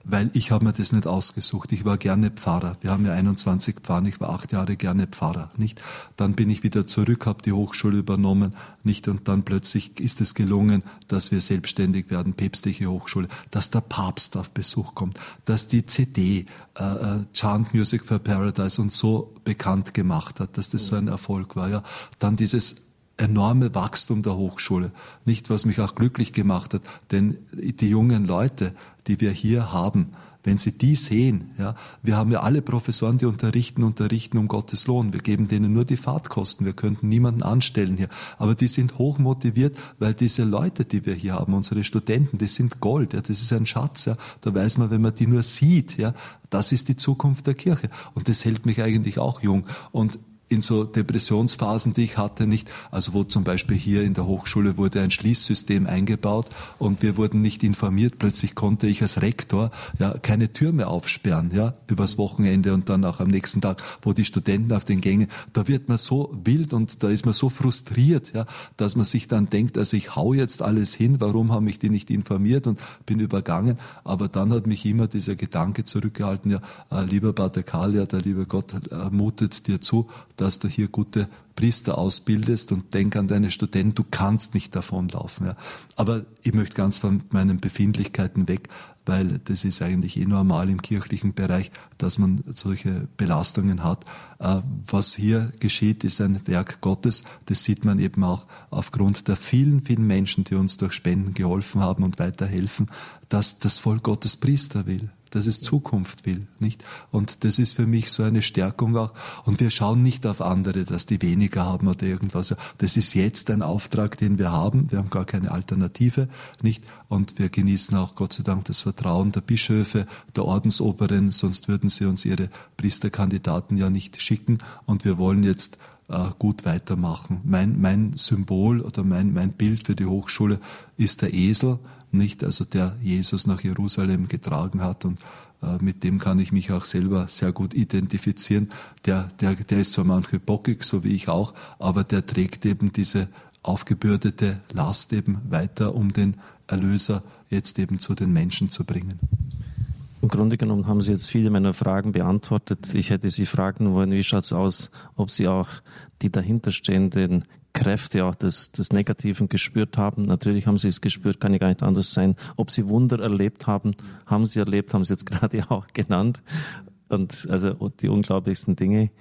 weil ich habe mir das nicht ausgesucht. Ich war gerne Pfarrer. Wir haben ja 21 Pfarrer. Ich war acht Jahre gerne Pfarrer, nicht? Dann bin ich wieder zurück, habe die Hochschule übernommen, nicht? Und dann plötzlich ist es gelungen, dass wir selbstständig werden, päpstliche Hochschule, dass der Papst auf Besuch kommt, dass die CD äh, äh, Chant Music for Paradise uns so bekannt gemacht hat, dass das so ein Erfolg war. Ja, dann dieses enorme Wachstum der Hochschule. Nicht, was mich auch glücklich gemacht hat, denn die jungen Leute, die wir hier haben, wenn sie die sehen, ja, wir haben ja alle Professoren, die unterrichten, unterrichten um Gottes Lohn. Wir geben denen nur die Fahrtkosten. Wir könnten niemanden anstellen hier. Aber die sind hoch motiviert, weil diese Leute, die wir hier haben, unsere Studenten, die sind Gold. Ja, das ist ein Schatz. Ja. Da weiß man, wenn man die nur sieht, ja, das ist die Zukunft der Kirche. Und das hält mich eigentlich auch jung. Und in so Depressionsphasen, die ich hatte, nicht. Also wo zum Beispiel hier in der Hochschule wurde ein Schließsystem eingebaut und wir wurden nicht informiert. Plötzlich konnte ich als Rektor ja keine Tür mehr aufsperren, ja, übers Wochenende und dann auch am nächsten Tag, wo die Studenten auf den Gängen, da wird man so wild und da ist man so frustriert, ja, dass man sich dann denkt, also ich hau jetzt alles hin, warum haben mich die nicht informiert und bin übergangen. Aber dann hat mich immer dieser Gedanke zurückgehalten, ja, äh, lieber Pater Karl, ja, der liebe Gott mutet dir zu, dass du hier gute Priester ausbildest und denk an deine Studenten, du kannst nicht davonlaufen. Ja. Aber ich möchte ganz von meinen Befindlichkeiten weg, weil das ist eigentlich eh normal im kirchlichen Bereich, dass man solche Belastungen hat. Äh, was hier geschieht, ist ein Werk Gottes. Das sieht man eben auch aufgrund der vielen, vielen Menschen, die uns durch Spenden geholfen haben und weiterhelfen, dass das Volk Gottes Priester will dass es Zukunft will, nicht? Und das ist für mich so eine Stärkung auch. Und wir schauen nicht auf andere, dass die weniger haben oder irgendwas. Das ist jetzt ein Auftrag, den wir haben. Wir haben gar keine Alternative, nicht? Und wir genießen auch Gott sei Dank das Vertrauen der Bischöfe, der Ordensoberen, sonst würden sie uns ihre Priesterkandidaten ja nicht schicken. Und wir wollen jetzt äh, gut weitermachen. Mein, mein Symbol oder mein, mein Bild für die Hochschule ist der Esel, nicht also der Jesus nach Jerusalem getragen hat und äh, mit dem kann ich mich auch selber sehr gut identifizieren. Der, der, der ist zwar manchmal bockig, so wie ich auch, aber der trägt eben diese aufgebürdete Last eben weiter, um den Erlöser jetzt eben zu den Menschen zu bringen. Im Grunde genommen haben Sie jetzt viele meiner Fragen beantwortet. Ich hätte Sie fragen wollen, wie schaut es aus, ob Sie auch die dahinterstehenden Kräfte auch des, des Negativen gespürt haben. Natürlich haben Sie es gespürt, kann ja gar nicht anders sein. Ob Sie Wunder erlebt haben, haben Sie erlebt, haben Sie jetzt [laughs] gerade auch genannt. Und also die unglaublichsten Dinge.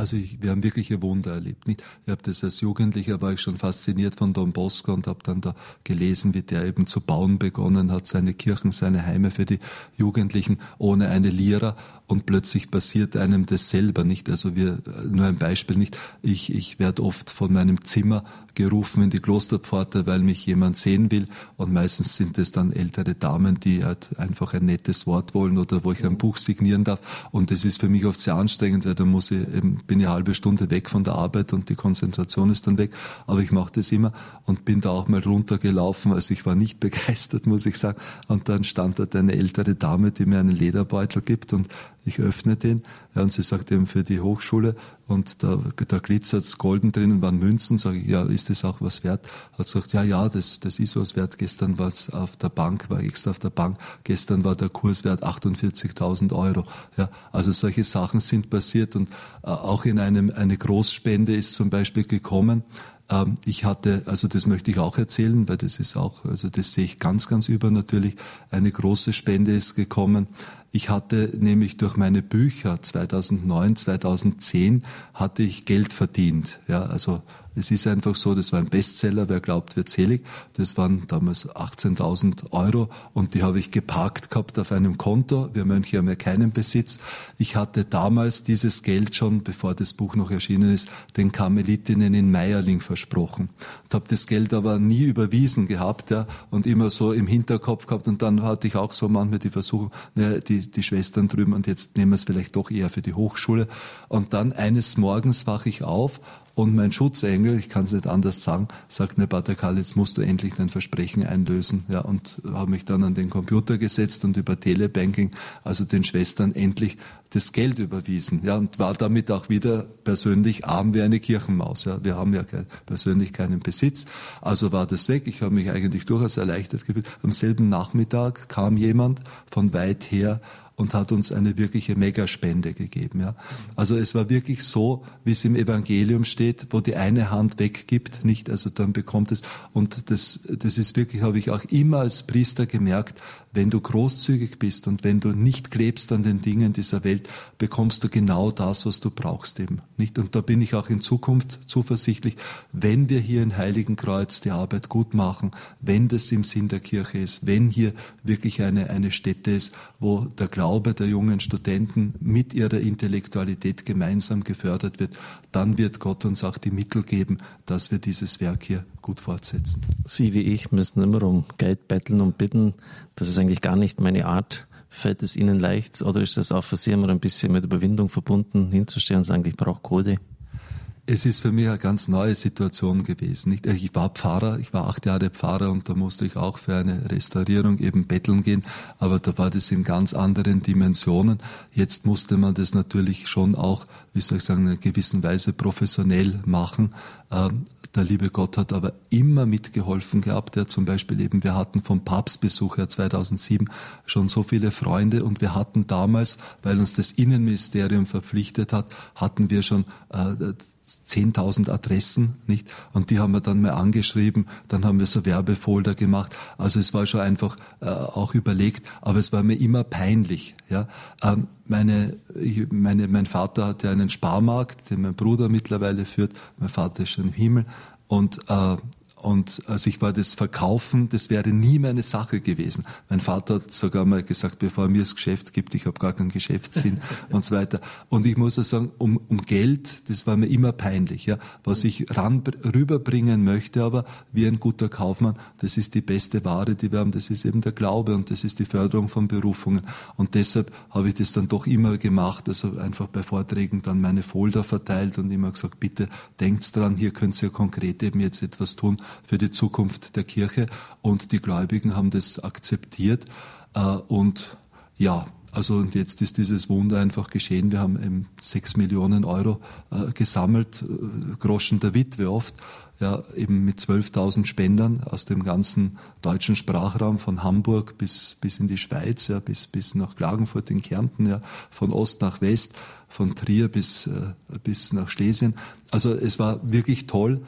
Also ich, wir haben wirkliche Wunder erlebt. Nicht? Ich habe das als Jugendlicher, war ich schon fasziniert von Don Bosco und habe dann da gelesen, wie der eben zu bauen begonnen hat, seine Kirchen, seine Heime für die Jugendlichen ohne eine Lira und plötzlich passiert einem das selber nicht. Also wir, nur ein Beispiel nicht. Ich, ich werde oft von meinem Zimmer gerufen in die Klosterpforte, weil mich jemand sehen will. Und meistens sind es dann ältere Damen, die halt einfach ein nettes Wort wollen oder wo ich ein Buch signieren darf. Und das ist für mich oft sehr anstrengend, weil da muss ich bin ich eine halbe Stunde weg von der Arbeit und die Konzentration ist dann weg. Aber ich mache das immer und bin da auch mal runtergelaufen. Also ich war nicht [laughs] begeistert, muss ich sagen. Und dann stand dort eine ältere Dame, die mir einen Lederbeutel gibt und ich öffne den ja, und sie sagt eben für die Hochschule und da, da glitzert golden drinnen, waren Münzen. Sage ich, ja, ist das auch was wert? Hat gesagt, ja, ja, das, das ist was wert. Gestern war es auf der Bank, war extra auf der Bank. Gestern war der Kurs wert 48.000 Euro. Ja, also solche Sachen sind passiert und äh, auch in einem, eine Großspende ist zum Beispiel gekommen. Ähm, ich hatte, also das möchte ich auch erzählen, weil das ist auch, also das sehe ich ganz, ganz übernatürlich. Eine große Spende ist gekommen. Ich hatte nämlich durch meine Bücher 2009, 2010 hatte ich Geld verdient. Ja, also es ist einfach so, das war ein Bestseller, wer glaubt, wird selig. Das waren damals 18.000 Euro und die habe ich geparkt gehabt auf einem Konto. Wir Mönche haben ja keinen Besitz. Ich hatte damals dieses Geld schon, bevor das Buch noch erschienen ist, den Karmelitinnen in Meierling versprochen. Und habe das Geld aber nie überwiesen gehabt ja, und immer so im Hinterkopf gehabt. Und dann hatte ich auch so manchmal die Versuchung, ne, die, die Schwestern drüben und jetzt nehmen wir es vielleicht doch eher für die Hochschule. Und dann eines Morgens wache ich auf und mein Schutzengel, ich kann es nicht anders sagen, sagt mir, Pater Karl, jetzt musst du endlich dein Versprechen einlösen. Ja, und habe mich dann an den Computer gesetzt und über Telebanking, also den Schwestern, endlich das Geld überwiesen. Ja, und war damit auch wieder persönlich arm wie eine Kirchenmaus. Ja, wir haben ja kein, persönlich keinen Besitz. Also war das weg. Ich habe mich eigentlich durchaus erleichtert gefühlt. Am selben Nachmittag kam jemand von weit her und hat uns eine wirkliche Megaspende gegeben. Ja. Also es war wirklich so, wie es im Evangelium steht, wo die eine Hand weggibt, nicht, also dann bekommt es. Und das, das ist wirklich, habe ich auch immer als Priester gemerkt, wenn du großzügig bist und wenn du nicht klebst an den Dingen dieser Welt, bekommst du genau das, was du brauchst eben. Nicht? Und da bin ich auch in Zukunft zuversichtlich, wenn wir hier in Heiligenkreuz die Arbeit gut machen, wenn das im Sinn der Kirche ist, wenn hier wirklich eine, eine Stätte ist, wo der Glaube der jungen Studenten mit ihrer Intellektualität gemeinsam gefördert wird, dann wird Gott uns auch die Mittel geben, dass wir dieses Werk hier gut fortsetzen. Sie wie ich müssen immer um Geld betteln und bitten. Das ist eigentlich gar nicht meine Art. Fällt es Ihnen leicht oder ist das auch für Sie immer ein bisschen mit Überwindung verbunden, hinzustehen und sagen, ich brauche Kohle? Es ist für mich eine ganz neue Situation gewesen. Ich war Pfarrer, ich war acht Jahre Pfarrer und da musste ich auch für eine Restaurierung eben betteln gehen, aber da war das in ganz anderen Dimensionen. Jetzt musste man das natürlich schon auch, wie soll ich sagen, in einer gewissen Weise professionell machen. Der liebe Gott hat aber immer mitgeholfen gehabt. Ja, zum Beispiel eben, wir hatten vom Papstbesuch her 2007 schon so viele Freunde und wir hatten damals, weil uns das Innenministerium verpflichtet hat, hatten wir schon äh, 10.000 Adressen, nicht? Und die haben wir dann mal angeschrieben, dann haben wir so Werbefolder gemacht. Also es war schon einfach äh, auch überlegt, aber es war mir immer peinlich, ja. Ähm, meine, meine, mein Vater hatte einen Sparmarkt, den mein Bruder mittlerweile führt. Mein Vater ist schon im Himmel und äh, und also ich war das Verkaufen, das wäre nie meine Sache gewesen. Mein Vater hat sogar mal gesagt, bevor er mir das Geschäft gibt, ich habe gar keinen Geschäftssinn [laughs] und so weiter. Und ich muss auch sagen, um, um Geld, das war mir immer peinlich. Ja. Was ich ran, rüberbringen möchte, aber wie ein guter Kaufmann, das ist die beste Ware, die wir haben, das ist eben der Glaube und das ist die Förderung von Berufungen. Und deshalb habe ich das dann doch immer gemacht, also einfach bei Vorträgen dann meine Folder verteilt und immer gesagt, bitte denkt dran, hier könnt ihr konkret eben jetzt etwas tun für die Zukunft der Kirche. Und die Gläubigen haben das akzeptiert. Äh, und ja, also und jetzt ist dieses Wunder einfach geschehen. Wir haben eben sechs Millionen Euro äh, gesammelt, äh, Groschen der Witwe oft, ja, eben mit 12.000 Spendern aus dem ganzen deutschen Sprachraum von Hamburg bis, bis in die Schweiz, ja, bis, bis nach Klagenfurt in Kärnten, ja, von Ost nach West, von Trier bis, äh, bis nach Schlesien. Also es war wirklich toll.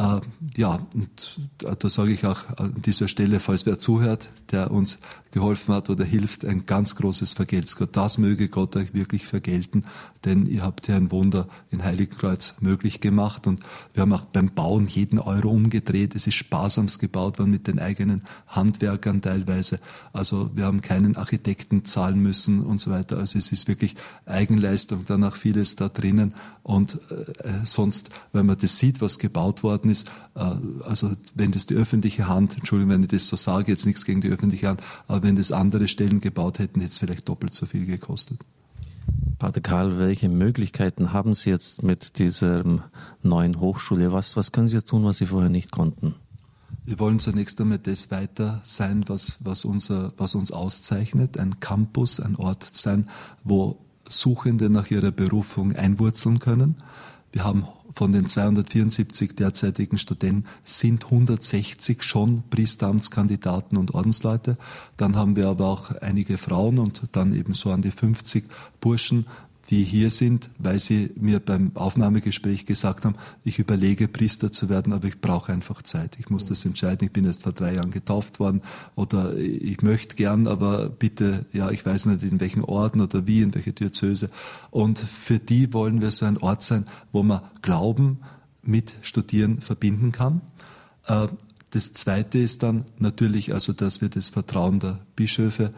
Äh, ja, und da sage ich auch an dieser Stelle, falls wer zuhört, der uns geholfen hat oder hilft, ein ganz großes Vergelt's Gott. Das möge Gott euch wirklich vergelten, denn ihr habt ja ein Wunder in Heiligenkreuz möglich gemacht und wir haben auch beim Bauen jeden Euro umgedreht. Es ist sparsamst gebaut worden mit den eigenen Handwerkern teilweise. Also wir haben keinen Architekten zahlen müssen und so weiter. Also es ist wirklich Eigenleistung, danach vieles da drinnen und äh, äh sonst, wenn man das sieht, was gebaut worden ist, äh, also wenn das die öffentliche Hand, Entschuldigung, wenn ich das so sage, jetzt nichts gegen die öffentliche Hand, aber wenn das andere Stellen gebaut hätten, hätte es vielleicht doppelt so viel gekostet. Pater Karl, welche Möglichkeiten haben Sie jetzt mit dieser neuen Hochschule? Was, was können Sie jetzt tun, was Sie vorher nicht konnten? Wir wollen zunächst einmal das weiter sein, was, was, unser, was uns auszeichnet, ein Campus, ein Ort sein, wo Suchende nach ihrer Berufung einwurzeln können. Wir haben von den 274 derzeitigen Studenten sind 160 schon Priesteramtskandidaten und Ordensleute. Dann haben wir aber auch einige Frauen und dann eben so an die 50 Burschen, die hier sind, weil sie mir beim Aufnahmegespräch gesagt haben, ich überlege, Priester zu werden, aber ich brauche einfach Zeit. Ich muss das entscheiden. Ich bin erst vor drei Jahren getauft worden oder ich möchte gern, aber bitte, ja, ich weiß nicht, in welchen Orden oder wie, in welche Diözese. Und für die wollen wir so ein Ort sein, wo man Glauben mit Studieren verbinden kann. Äh, das Zweite ist dann natürlich also, dass wir das Vertrauen der Bischöfe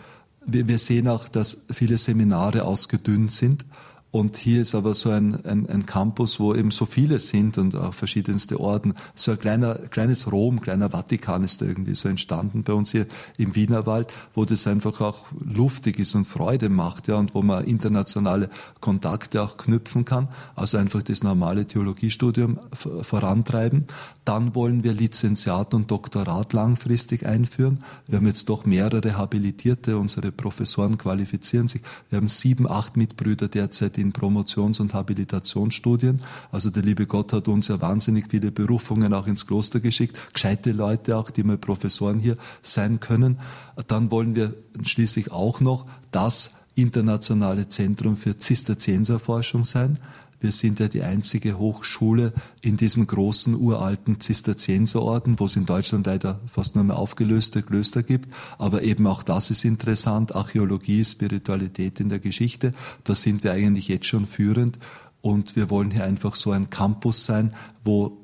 wir, wir sehen auch, dass viele Seminare ausgedünnt sind. Und hier ist aber so ein, ein, ein Campus, wo eben so viele sind und auch verschiedenste Orden. So ein kleiner, kleines Rom, kleiner Vatikan ist da irgendwie so entstanden bei uns hier im Wienerwald, wo das einfach auch luftig ist und Freude macht, ja, und wo man internationale Kontakte auch knüpfen kann. Also einfach das normale Theologiestudium vorantreiben. Dann wollen wir Lizenziat und Doktorat langfristig einführen. Wir haben jetzt doch mehrere Habilitierte, unsere Professoren qualifizieren sich. Wir haben sieben, acht Mitbrüder derzeit in Promotions- und Habilitationsstudien. Also der liebe Gott hat uns ja wahnsinnig viele Berufungen auch ins Kloster geschickt, gescheite Leute auch, die mal Professoren hier sein können. Dann wollen wir schließlich auch noch das internationale Zentrum für Zisterzienserforschung sein. Wir sind ja die einzige Hochschule in diesem großen uralten Zisterzienserorden, wo es in Deutschland leider fast nur mehr aufgelöste Klöster gibt. Aber eben auch das ist interessant. Archäologie, Spiritualität in der Geschichte. Da sind wir eigentlich jetzt schon führend. Und wir wollen hier einfach so ein Campus sein, wo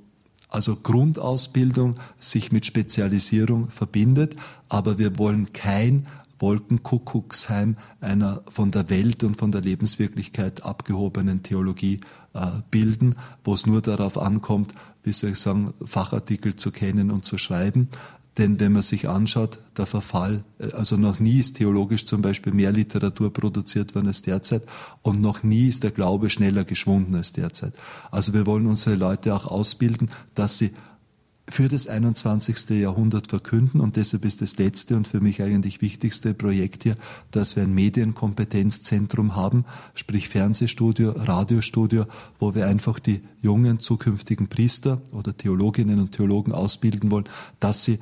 also Grundausbildung sich mit Spezialisierung verbindet, aber wir wollen kein Wolkenkuckucksheim einer von der Welt und von der Lebenswirklichkeit abgehobenen Theologie äh, bilden, wo es nur darauf ankommt, wie soll ich sagen, Fachartikel zu kennen und zu schreiben. Denn wenn man sich anschaut, der Verfall, äh, also noch nie ist theologisch zum Beispiel mehr Literatur produziert worden als derzeit und noch nie ist der Glaube schneller geschwunden als derzeit. Also wir wollen unsere Leute auch ausbilden, dass sie für das 21. Jahrhundert verkünden. Und deshalb ist das letzte und für mich eigentlich wichtigste Projekt hier, dass wir ein Medienkompetenzzentrum haben, sprich Fernsehstudio, Radiostudio, wo wir einfach die jungen zukünftigen Priester oder Theologinnen und Theologen ausbilden wollen, dass sie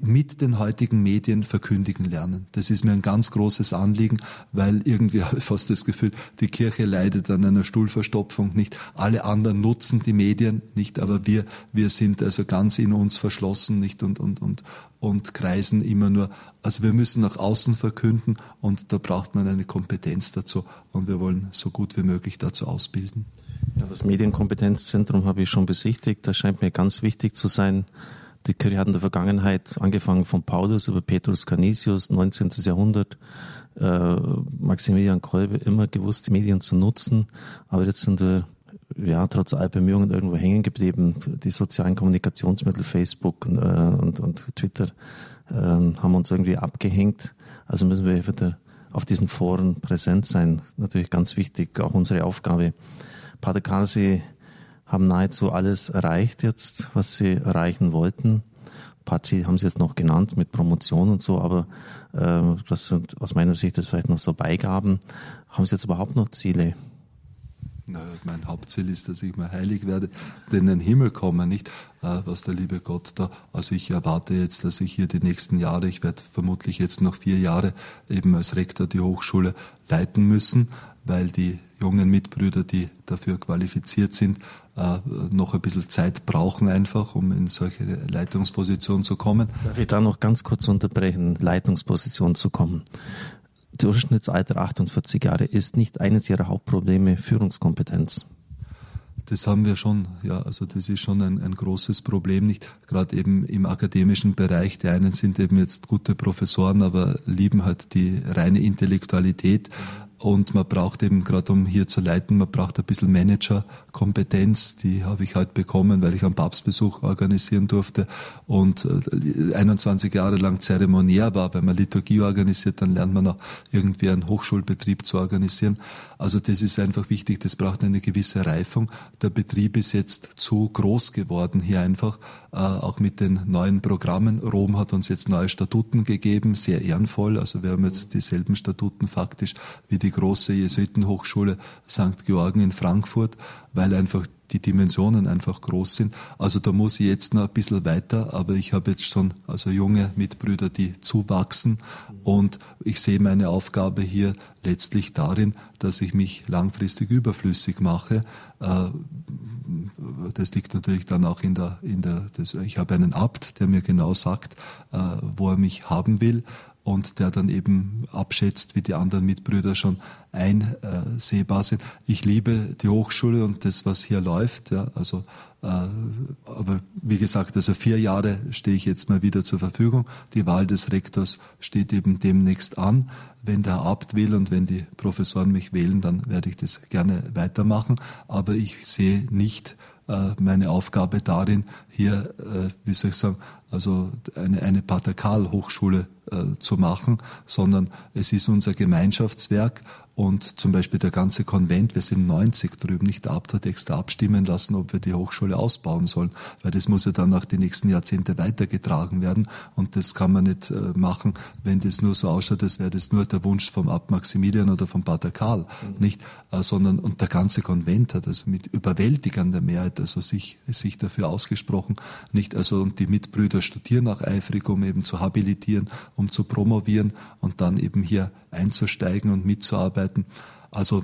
mit den heutigen Medien verkündigen lernen. Das ist mir ein ganz großes Anliegen, weil irgendwie [laughs] habe ich fast das Gefühl, die Kirche leidet an einer Stuhlverstopfung nicht. Alle anderen nutzen die Medien nicht, aber wir, wir sind also ganz in uns verschlossen nicht und, und, und, und kreisen immer nur. Also wir müssen nach außen verkünden und da braucht man eine Kompetenz dazu und wir wollen so gut wie möglich dazu ausbilden. Ja, das Medienkompetenzzentrum habe ich schon besichtigt. Das scheint mir ganz wichtig zu sein Die Kirche hat in der Vergangenheit, angefangen von Paulus über Petrus Canisius, 19. Jahrhundert, äh, Maximilian Kolbe, immer gewusst, die Medien zu nutzen. Aber jetzt sind wir, ja, trotz all Bemühungen irgendwo hängen geblieben. Die sozialen Kommunikationsmittel, Facebook und, äh, und, und Twitter, äh, haben uns irgendwie abgehängt. Also müssen wir wieder auf diesen Foren präsent sein. Natürlich ganz wichtig, auch unsere Aufgabe. Pater Karl, Sie haben nahezu alles erreicht jetzt, was Sie erreichen wollten. Pazi haben Sie jetzt noch genannt mit Promotion und so, aber äh, das sind aus meiner Sicht das vielleicht noch so Beigaben. Haben Sie jetzt überhaupt noch Ziele? Na, mein Hauptziel ist, dass ich mal heilig werde und in den Himmel komme, nicht? Äh, was der liebe Gott da. Also ich erwarte jetzt, dass ich hier die nächsten Jahre, ich werde vermutlich jetzt noch vier Jahre eben als Rektor die Hochschule leiten müssen, weil die jungen Mitbrüder, die dafür qualifiziert sind, noch ein bisschen Zeit brauchen einfach, um in solche Leitungspositionen zu kommen. Darf ich da noch ganz kurz unterbrechen, Leitungsposition zu kommen? Durchschnittsalter 48 Jahre ist nicht eines ihrer Hauptprobleme Führungskompetenz. Das haben wir schon, ja, also das ist schon ein, ein großes Problem, nicht gerade eben im akademischen Bereich. Die einen sind eben jetzt gute Professoren, aber lieben halt die reine Intellektualität. Und man braucht eben, gerade um hier zu leiten, man braucht ein bisschen Managerkompetenz. Die habe ich halt bekommen, weil ich einen Papstbesuch organisieren durfte und 21 äh, Jahre lang zeremoniär war. Wenn man Liturgie organisiert, dann lernt man auch irgendwie einen Hochschulbetrieb zu organisieren. Also das ist einfach wichtig. Das braucht eine gewisse Reifung. Der Betrieb ist jetzt zu groß geworden hier einfach, auch mit den neuen Programmen. Rom hat uns jetzt neue Statuten gegeben, sehr ehrenvoll. Also wir haben jetzt dieselben Statuten faktisch wie die große Jesuitenhochschule St. Georgen in Frankfurt, weil einfach die Dimensionen einfach groß sind. Also da muss ich jetzt noch ein bisschen weiter, aber ich habe jetzt schon also junge Mitbrüder, die zuwachsen und ich sehe meine Aufgabe hier letztlich darin, dass ich mich langfristig überflüssig mache. Äh, das liegt natürlich dann auch in der, in der das, ich habe einen Abt, der mir genau sagt, äh, wo er mich haben will und der dann eben abschätzt, wie die anderen Mitbrüder schon einsehbar sind. Ich liebe die Hochschule und das, was hier läuft. Ja, also, äh, aber wie gesagt, also vier Jahre stehe ich jetzt mal wieder zur Verfügung. Die Wahl des Rektors steht eben demnächst an. Wenn der Abt will und wenn die Professoren mich wählen, dann werde ich das gerne weitermachen. Aber ich sehe nicht meine Aufgabe darin, hier, äh, wie soll ich sagen, also eine, eine Paterkal-Hochschule äh, zu machen, sondern es ist unser Gemeinschaftswerk und zum Beispiel der ganze Konvent, wir sind 90 drüben, nicht der Abt hat extra abstimmen lassen, ob wir die Hochschule ausbauen sollen, weil das muss ja dann auch die nächsten Jahrzehnte weitergetragen werden und das kann man nicht äh, machen, wenn das nur so ausschaut, als wäre das nur der Wunsch vom Abt Maximilian oder vom Pater Karl, mhm. nicht, äh, sondern und der ganze Konvent hat also mit überwältigender Mehrheit also sich, sich dafür ausgesprochen, nicht, also und die Mitbrüder studieren auch eifrig, um eben zu habilitieren, um zu promovieren und dann eben hier einzusteigen und mitzuarbeiten. Also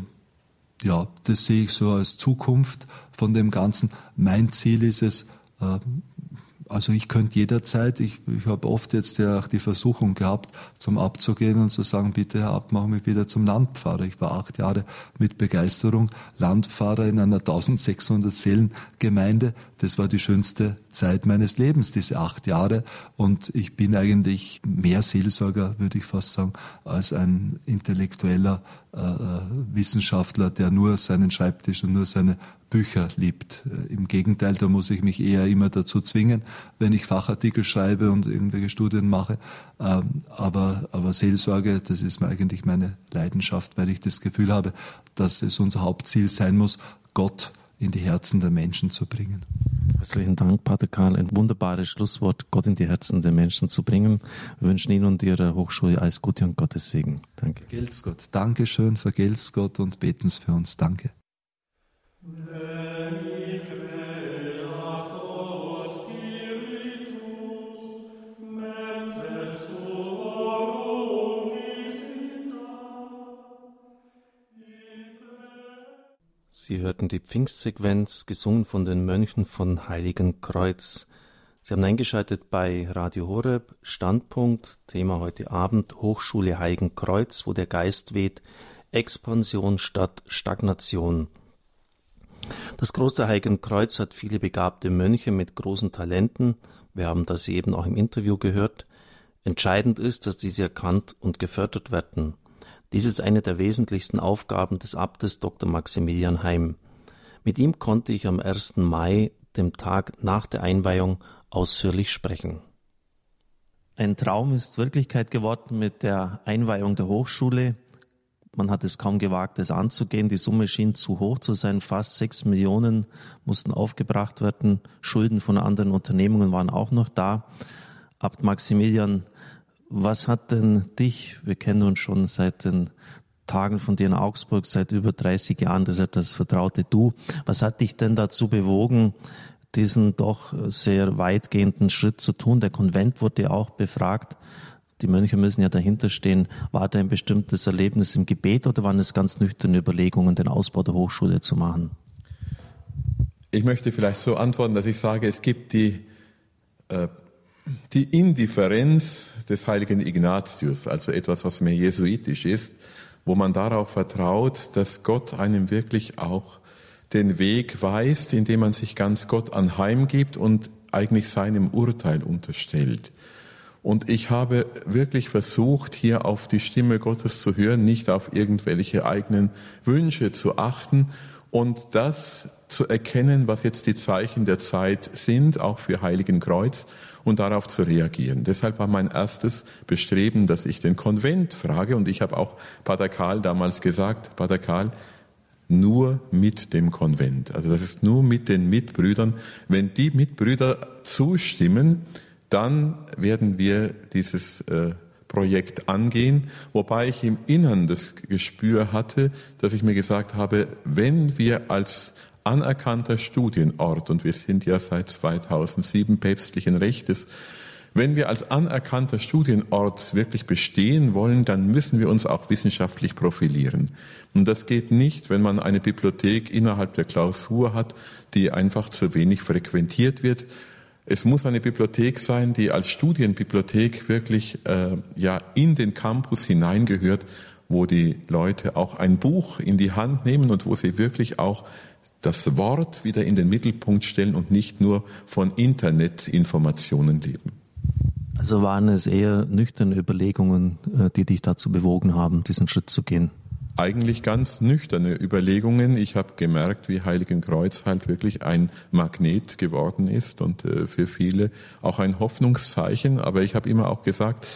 ja, das sehe ich so als Zukunft von dem Ganzen. Mein Ziel ist es, äh, also ich könnte jederzeit, ich, ich habe oft jetzt ja auch die Versuchung gehabt, zum Abzugehen und zu sagen, bitte Herr Abt, mach mich wieder zum Landpfarrer. Ich war acht Jahre mit Begeisterung Landpfarrer in einer 1600 Seelen Gemeinde. Das war die schönste Zeit meines Lebens, diese acht Jahre. Und ich bin eigentlich mehr Seelsorger, würde ich fast sagen, als ein intellektueller äh, äh, Wissenschaftler, der nur seinen Schreibtisch und nur seine Bücher liebt. Äh, Im Gegenteil, da muss ich mich eher immer dazu zwingen, wenn ich Fachartikel schreibe und irgendwelche Studien mache. Ähm, aber, aber Seelsorge, das ist mir eigentlich meine Leidenschaft, weil ich das Gefühl habe, dass es unser Hauptziel sein muss, Gott in die Herzen der Menschen zu bringen. Herzlichen Dank, Pater Karl. Ein wunderbares Schlusswort, Gott in die Herzen der Menschen zu bringen. Wir wünschen Ihnen und Ihrer Hochschule alles Gute und Gottes Segen. Danke. Vergelt's Gott. Dankeschön, vergelt's Gott und beten's für uns. Danke. Sie hörten die Pfingstsequenz, gesungen von den Mönchen von Heiligen Kreuz. Sie haben eingeschaltet bei Radio Horeb, Standpunkt, Thema heute Abend, Hochschule Heiligen Kreuz, wo der Geist weht, Expansion statt Stagnation. Das Kloster Heiligen Kreuz hat viele begabte Mönche mit großen Talenten. Wir haben das eben auch im Interview gehört. Entscheidend ist, dass diese erkannt und gefördert werden. Dies ist eine der wesentlichsten Aufgaben des Abtes Dr. Maximilian Heim. Mit ihm konnte ich am 1. Mai, dem Tag nach der Einweihung, ausführlich sprechen. Ein Traum ist Wirklichkeit geworden mit der Einweihung der Hochschule. Man hat es kaum gewagt, es anzugehen. Die Summe schien zu hoch zu sein. Fast sechs Millionen mussten aufgebracht werden. Schulden von anderen Unternehmungen waren auch noch da. Abt Maximilian, was hat denn dich, wir kennen uns schon seit den Tagen von dir in Augsburg, seit über 30 Jahren, deshalb das vertraute Du, was hat dich denn dazu bewogen, diesen doch sehr weitgehenden Schritt zu tun? Der Konvent wurde ja auch befragt die Mönche müssen ja dahinter stehen. War da ein bestimmtes Erlebnis im Gebet oder waren es ganz nüchterne Überlegungen, den Ausbau der Hochschule zu machen? Ich möchte vielleicht so antworten, dass ich sage, es gibt die, äh, die Indifferenz des heiligen Ignatius, also etwas, was mehr jesuitisch ist, wo man darauf vertraut, dass Gott einem wirklich auch den Weg weist, indem man sich ganz Gott anheimgibt und eigentlich seinem Urteil unterstellt. Und ich habe wirklich versucht, hier auf die Stimme Gottes zu hören, nicht auf irgendwelche eigenen Wünsche zu achten und das zu erkennen, was jetzt die Zeichen der Zeit sind, auch für Heiligen Kreuz und darauf zu reagieren. Deshalb war mein erstes Bestreben, dass ich den Konvent frage und ich habe auch Pater Karl damals gesagt, Pater Karl, nur mit dem Konvent. Also das ist nur mit den Mitbrüdern. Wenn die Mitbrüder zustimmen, dann werden wir dieses äh, Projekt angehen, wobei ich im Innern das Gespür hatte, dass ich mir gesagt habe, wenn wir als anerkannter Studienort, und wir sind ja seit 2007 päpstlichen Rechtes, wenn wir als anerkannter Studienort wirklich bestehen wollen, dann müssen wir uns auch wissenschaftlich profilieren. Und das geht nicht, wenn man eine Bibliothek innerhalb der Klausur hat, die einfach zu wenig frequentiert wird es muss eine Bibliothek sein, die als Studienbibliothek wirklich äh, ja in den Campus hineingehört, wo die Leute auch ein Buch in die Hand nehmen und wo sie wirklich auch das Wort wieder in den Mittelpunkt stellen und nicht nur von Internetinformationen leben. Also waren es eher nüchterne Überlegungen, äh, die dich dazu bewogen haben, diesen Schritt zu gehen? Eigentlich ganz nüchterne Überlegungen. Ich habe gemerkt, wie Heiligenkreuz halt wirklich ein Magnet geworden ist und äh, für viele auch ein Hoffnungszeichen. Aber ich habe immer auch gesagt,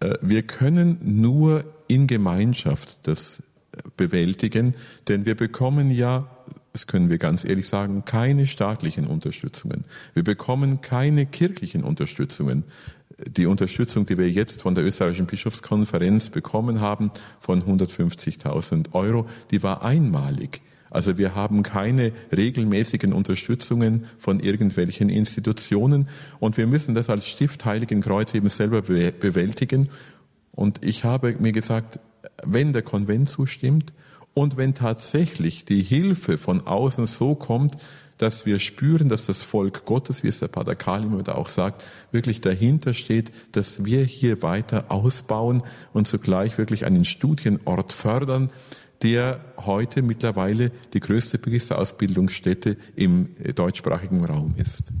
äh, wir können nur in Gemeinschaft das äh, bewältigen, denn wir bekommen ja das können wir ganz ehrlich sagen, keine staatlichen Unterstützungen. Wir bekommen keine kirchlichen Unterstützungen die Unterstützung, die wir jetzt von der österreichischen Bischofskonferenz bekommen haben, von 150.000 Euro, die war einmalig. Also wir haben keine regelmäßigen Unterstützungen von irgendwelchen Institutionen und wir müssen das als Stift Heiligen Kreuz eben selber bewältigen. Und ich habe mir gesagt, wenn der Konvent zustimmt und wenn tatsächlich die Hilfe von außen so kommt, dass wir spüren, dass das Volk Gottes, wie es der Pater immer wieder auch sagt, wirklich dahinter steht, dass wir hier weiter ausbauen und zugleich wirklich einen Studienort fördern, der heute mittlerweile die größte Priesterausbildungsstätte im deutschsprachigen Raum ist.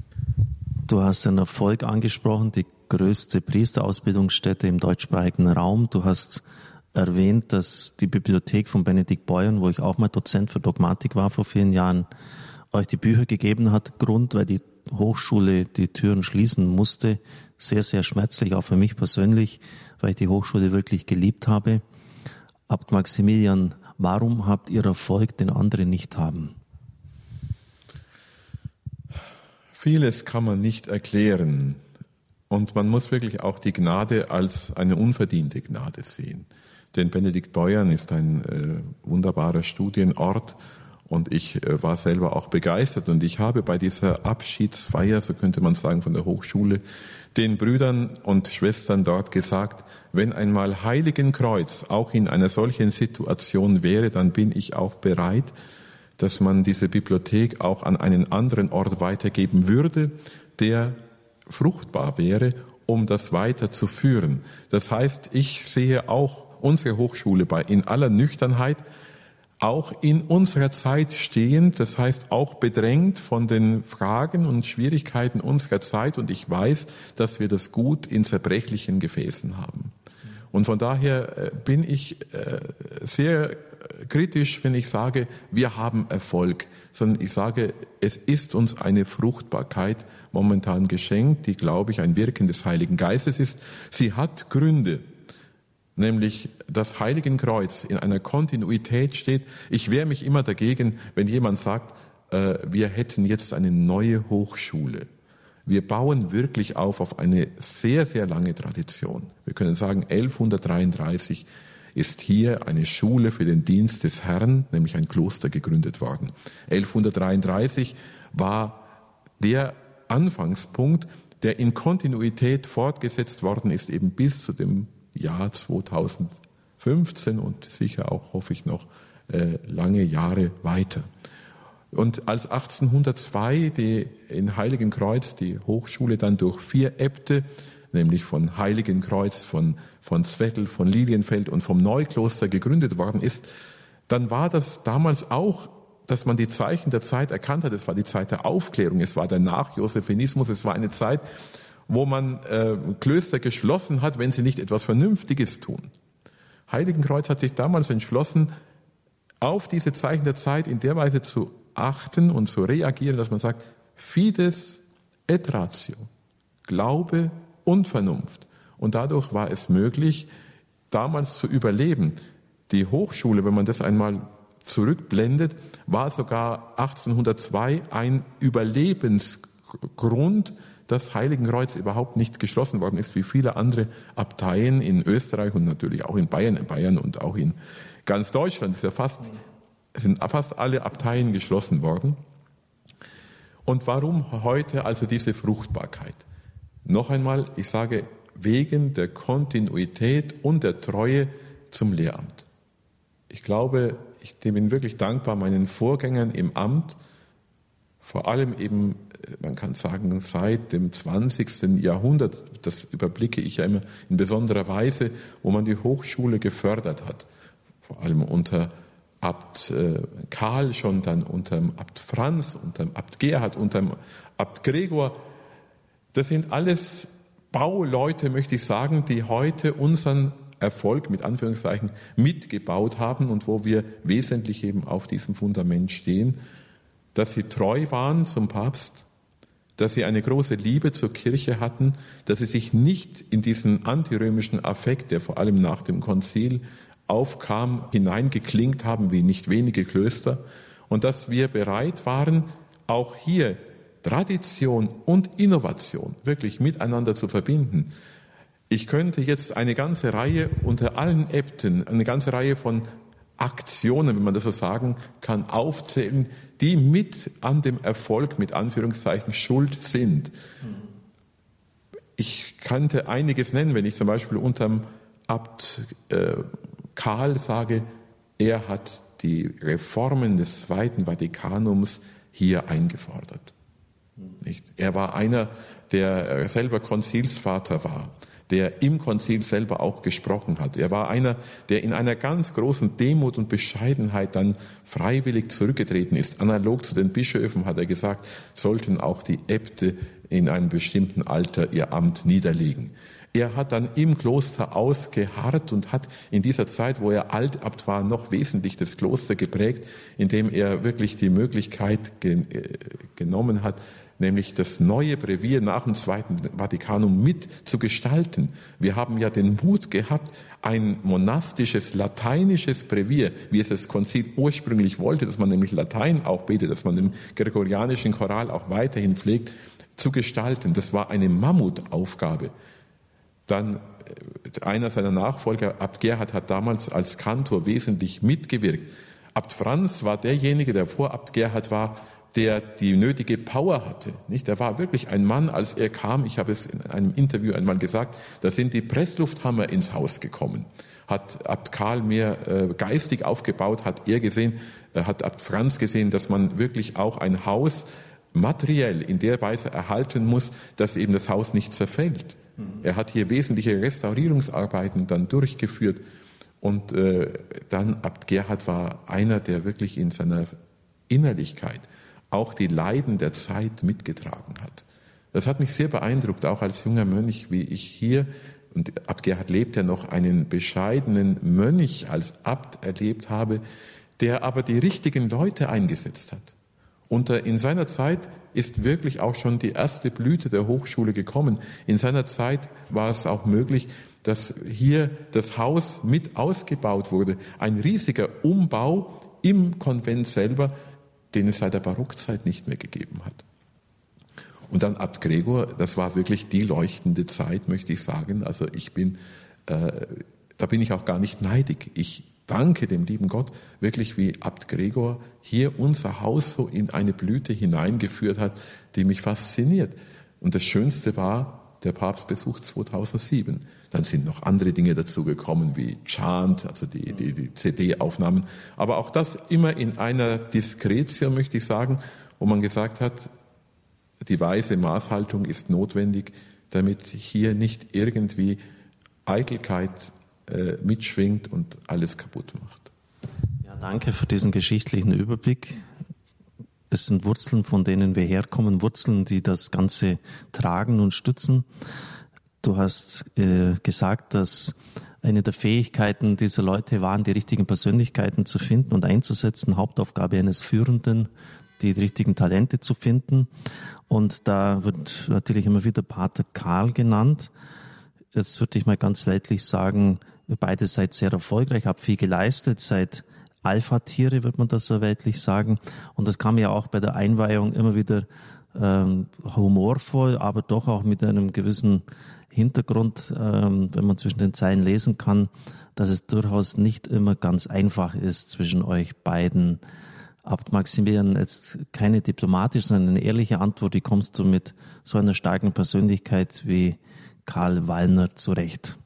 Du hast den Erfolg angesprochen, die größte Priesterausbildungsstätte im deutschsprachigen Raum. Du hast erwähnt, dass die Bibliothek von Benedikt Beuern, wo ich auch mal Dozent für Dogmatik war vor vielen Jahren, euch die Bücher gegeben hat. Grund, weil die Hochschule die Türen schließen musste. Sehr, sehr schmerzlich, auch für mich persönlich, weil ich die Hochschule wirklich geliebt habe. Abt Maximilian, warum habt ihr Erfolg, den andere nicht haben? Vieles kann man nicht erklären. Und man muss wirklich auch die Gnade als eine unverdiente Gnade sehen. Denn Benedikt Beuern ist ein äh, wunderbarer Studienort und ich äh, war selber auch begeistert und ich habe bei dieser Abschiedsfeier, so könnte man sagen, von der Hochschule, den Brüdern und Schwestern dort gesagt, wenn einmal Heiligenkreuz auch in einer solchen Situation wäre, dann bin ich auch bereit, dass man diese Bibliothek auch an einen anderen Ort weitergeben würde, der fruchtbar wäre, um das weiterzuführen. Das heißt, ich sehe auch unsere Hochschule bei in aller Nüchternheit auch in unserer Zeit stehend, das heißt auch bedrängt von den Fragen und Schwierigkeiten unserer Zeit. Und ich weiß, dass wir das gut in zerbrechlichen Gefäßen haben. Und von daher äh, bin ich äh, sehr kritisch, wenn ich sage, wir haben Erfolg, sondern ich sage, es ist uns eine Fruchtbarkeit momentan geschenkt, die, glaube ich, ein Wirken des Heiligen Geistes ist. Sie hat Gründe, nämlich das Heiligen Kreuz in einer Kontinuität steht. Ich wehre mich immer dagegen, wenn jemand sagt, äh, wir hätten jetzt eine neue Hochschule. Wir bauen wirklich auf auf eine sehr, sehr lange Tradition. Wir können sagen, 1133 ist hier eine Schule für den Dienst des Herrn, nämlich ein Kloster gegründet worden. 1133 war der Anfangspunkt, der in Kontinuität fortgesetzt worden ist, eben bis zu dem Jahr 2015 und sicher auch, hoffe ich, noch äh, lange Jahre weiter. Und als 1802 die in Heiligenkreuz die Hochschule dann durch vier Äbte, nämlich von Heiligenkreuz, von, von Zwettel, von Lilienfeld und vom Neukloster gegründet worden ist, dann war das damals auch, dass man die Zeichen der Zeit erkannt hat. Es war die Zeit der Aufklärung, es war der Nachjosephinismus, es war eine Zeit, wo man äh, Klöster geschlossen hat, wenn sie nicht etwas Vernünftiges tun. Heiligenkreuz hat sich damals entschlossen, auf diese Zeichen der Zeit in der Weise zu achten und zu reagieren, dass man sagt, Fides et ratio, Glaube und Vernunft. Und dadurch war es möglich, damals zu überleben. Die Hochschule, wenn man das einmal zurückblendet, war sogar 1802 ein Überlebensgrund, dass Heiligenkreuz überhaupt nicht geschlossen worden ist, wie viele andere Abteien in Österreich und natürlich auch in Bayern, in Bayern und auch in ganz Deutschland. ist ja fast es sind fast alle Abteien geschlossen worden. Und warum heute also diese Fruchtbarkeit? Noch einmal, ich sage, wegen der Kontinuität und der Treue zum Lehramt. Ich glaube, ich bin wirklich dankbar meinen Vorgängern im Amt, vor allem eben, man kann sagen, seit dem 20. Jahrhundert, das überblicke ich ja immer in besonderer Weise, wo man die Hochschule gefördert hat, vor allem unter Abt äh, Karl schon dann unter Abt Franz, unter Abt Gerhard, unter Abt Gregor. Das sind alles Bauleute, möchte ich sagen, die heute unseren Erfolg mit Anführungszeichen mitgebaut haben und wo wir wesentlich eben auf diesem Fundament stehen, dass sie treu waren zum Papst, dass sie eine große Liebe zur Kirche hatten, dass sie sich nicht in diesen antirömischen Affekt, der vor allem nach dem Konzil aufkam, hineingeklingt haben wie nicht wenige Klöster und dass wir bereit waren, auch hier Tradition und Innovation wirklich miteinander zu verbinden. Ich könnte jetzt eine ganze Reihe unter allen Äbten, eine ganze Reihe von Aktionen, wenn man das so sagen kann, aufzählen, die mit an dem Erfolg mit Anführungszeichen schuld sind. Ich könnte einiges nennen, wenn ich zum Beispiel unterm Abt äh, Karl sage, er hat die Reformen des Zweiten Vatikanums hier eingefordert. Nicht? Er war einer, der selber Konzilsvater war, der im Konzil selber auch gesprochen hat. Er war einer, der in einer ganz großen Demut und Bescheidenheit dann freiwillig zurückgetreten ist. Analog zu den Bischöfen hat er gesagt, sollten auch die Äbte in einem bestimmten Alter ihr Amt niederlegen. Er hat dann im Kloster ausgeharrt und hat in dieser Zeit, wo er Altabt war, noch wesentlich das Kloster geprägt, indem er wirklich die Möglichkeit äh, genommen hat, nämlich das neue Brevier nach dem Zweiten Vatikanum mit zu gestalten. Wir haben ja den Mut gehabt, ein monastisches, lateinisches Brevier, wie es das Konzil ursprünglich wollte, dass man nämlich Latein auch betet, dass man den gregorianischen Choral auch weiterhin pflegt, zu gestalten. Das war eine Mammutaufgabe. Dann äh, einer seiner Nachfolger, Abt Gerhard, hat damals als Kantor wesentlich mitgewirkt. Abt Franz war derjenige, der vor Abt Gerhard war, der die nötige Power hatte. Nicht? Er war wirklich ein Mann, als er kam, ich habe es in einem Interview einmal gesagt, da sind die Presslufthammer ins Haus gekommen. Hat Abt Karl mehr äh, geistig aufgebaut, hat er gesehen, äh, hat Abt Franz gesehen, dass man wirklich auch ein Haus materiell in der Weise erhalten muss, dass eben das Haus nicht zerfällt. Er hat hier wesentliche Restaurierungsarbeiten dann durchgeführt. Und äh, dann Abt Gerhard war einer, der wirklich in seiner Innerlichkeit auch die Leiden der Zeit mitgetragen hat. Das hat mich sehr beeindruckt, auch als junger Mönch, wie ich hier, und Gerhard lebt ja noch, einen bescheidenen Mönch als Abt erlebt habe, der aber die richtigen Leute eingesetzt hat. Und in seiner Zeit ist wirklich auch schon die erste Blüte der Hochschule gekommen. In seiner Zeit war es auch möglich, dass hier das Haus mit ausgebaut wurde. Ein riesiger Umbau im Konvent selber, den es seit der Barockzeit nicht mehr gegeben hat. Und dann Abt Gregor, das war wirklich die leuchtende Zeit, möchte ich sagen. Also ich bin, äh, da bin ich auch gar nicht neidig. Ich danke dem lieben Gott wirklich, wie Abt Gregor hier unser Haus so in eine Blüte hineingeführt hat, die mich fasziniert. Und das Schönste war der Papstbesuch 2007. Dann sind noch andere Dinge dazugekommen, wie Chant, also die, die, die CD-Aufnahmen. Aber auch das immer in einer Diskretion, möchte ich sagen, wo man gesagt hat, die weise Maßhaltung ist notwendig, damit hier nicht irgendwie Eitelkeit äh, mitschwingt und alles kaputt macht. Ja, danke für diesen geschichtlichen Überblick. Es sind Wurzeln, von denen wir herkommen, Wurzeln, die das Ganze tragen und stützen. Du hast äh, gesagt, dass eine der Fähigkeiten dieser Leute waren, die richtigen Persönlichkeiten zu finden und einzusetzen. Hauptaufgabe eines Führenden, die richtigen Talente zu finden. Und da wird natürlich immer wieder Pater Karl genannt. Jetzt würde ich mal ganz weltlich sagen, Ihr beide seid sehr erfolgreich, habt viel geleistet, seid Alpha-Tiere, wird man das so weltlich sagen. Und das kam ja auch bei der Einweihung immer wieder ähm, humorvoll, aber doch auch mit einem gewissen Hintergrund, ähm, wenn man zwischen den Zeilen lesen kann, dass es durchaus nicht immer ganz einfach ist zwischen euch beiden. Abt Maximilian, jetzt keine diplomatische, sondern eine ehrliche Antwort. Wie kommst du mit so einer starken Persönlichkeit wie Karl Wallner zurecht?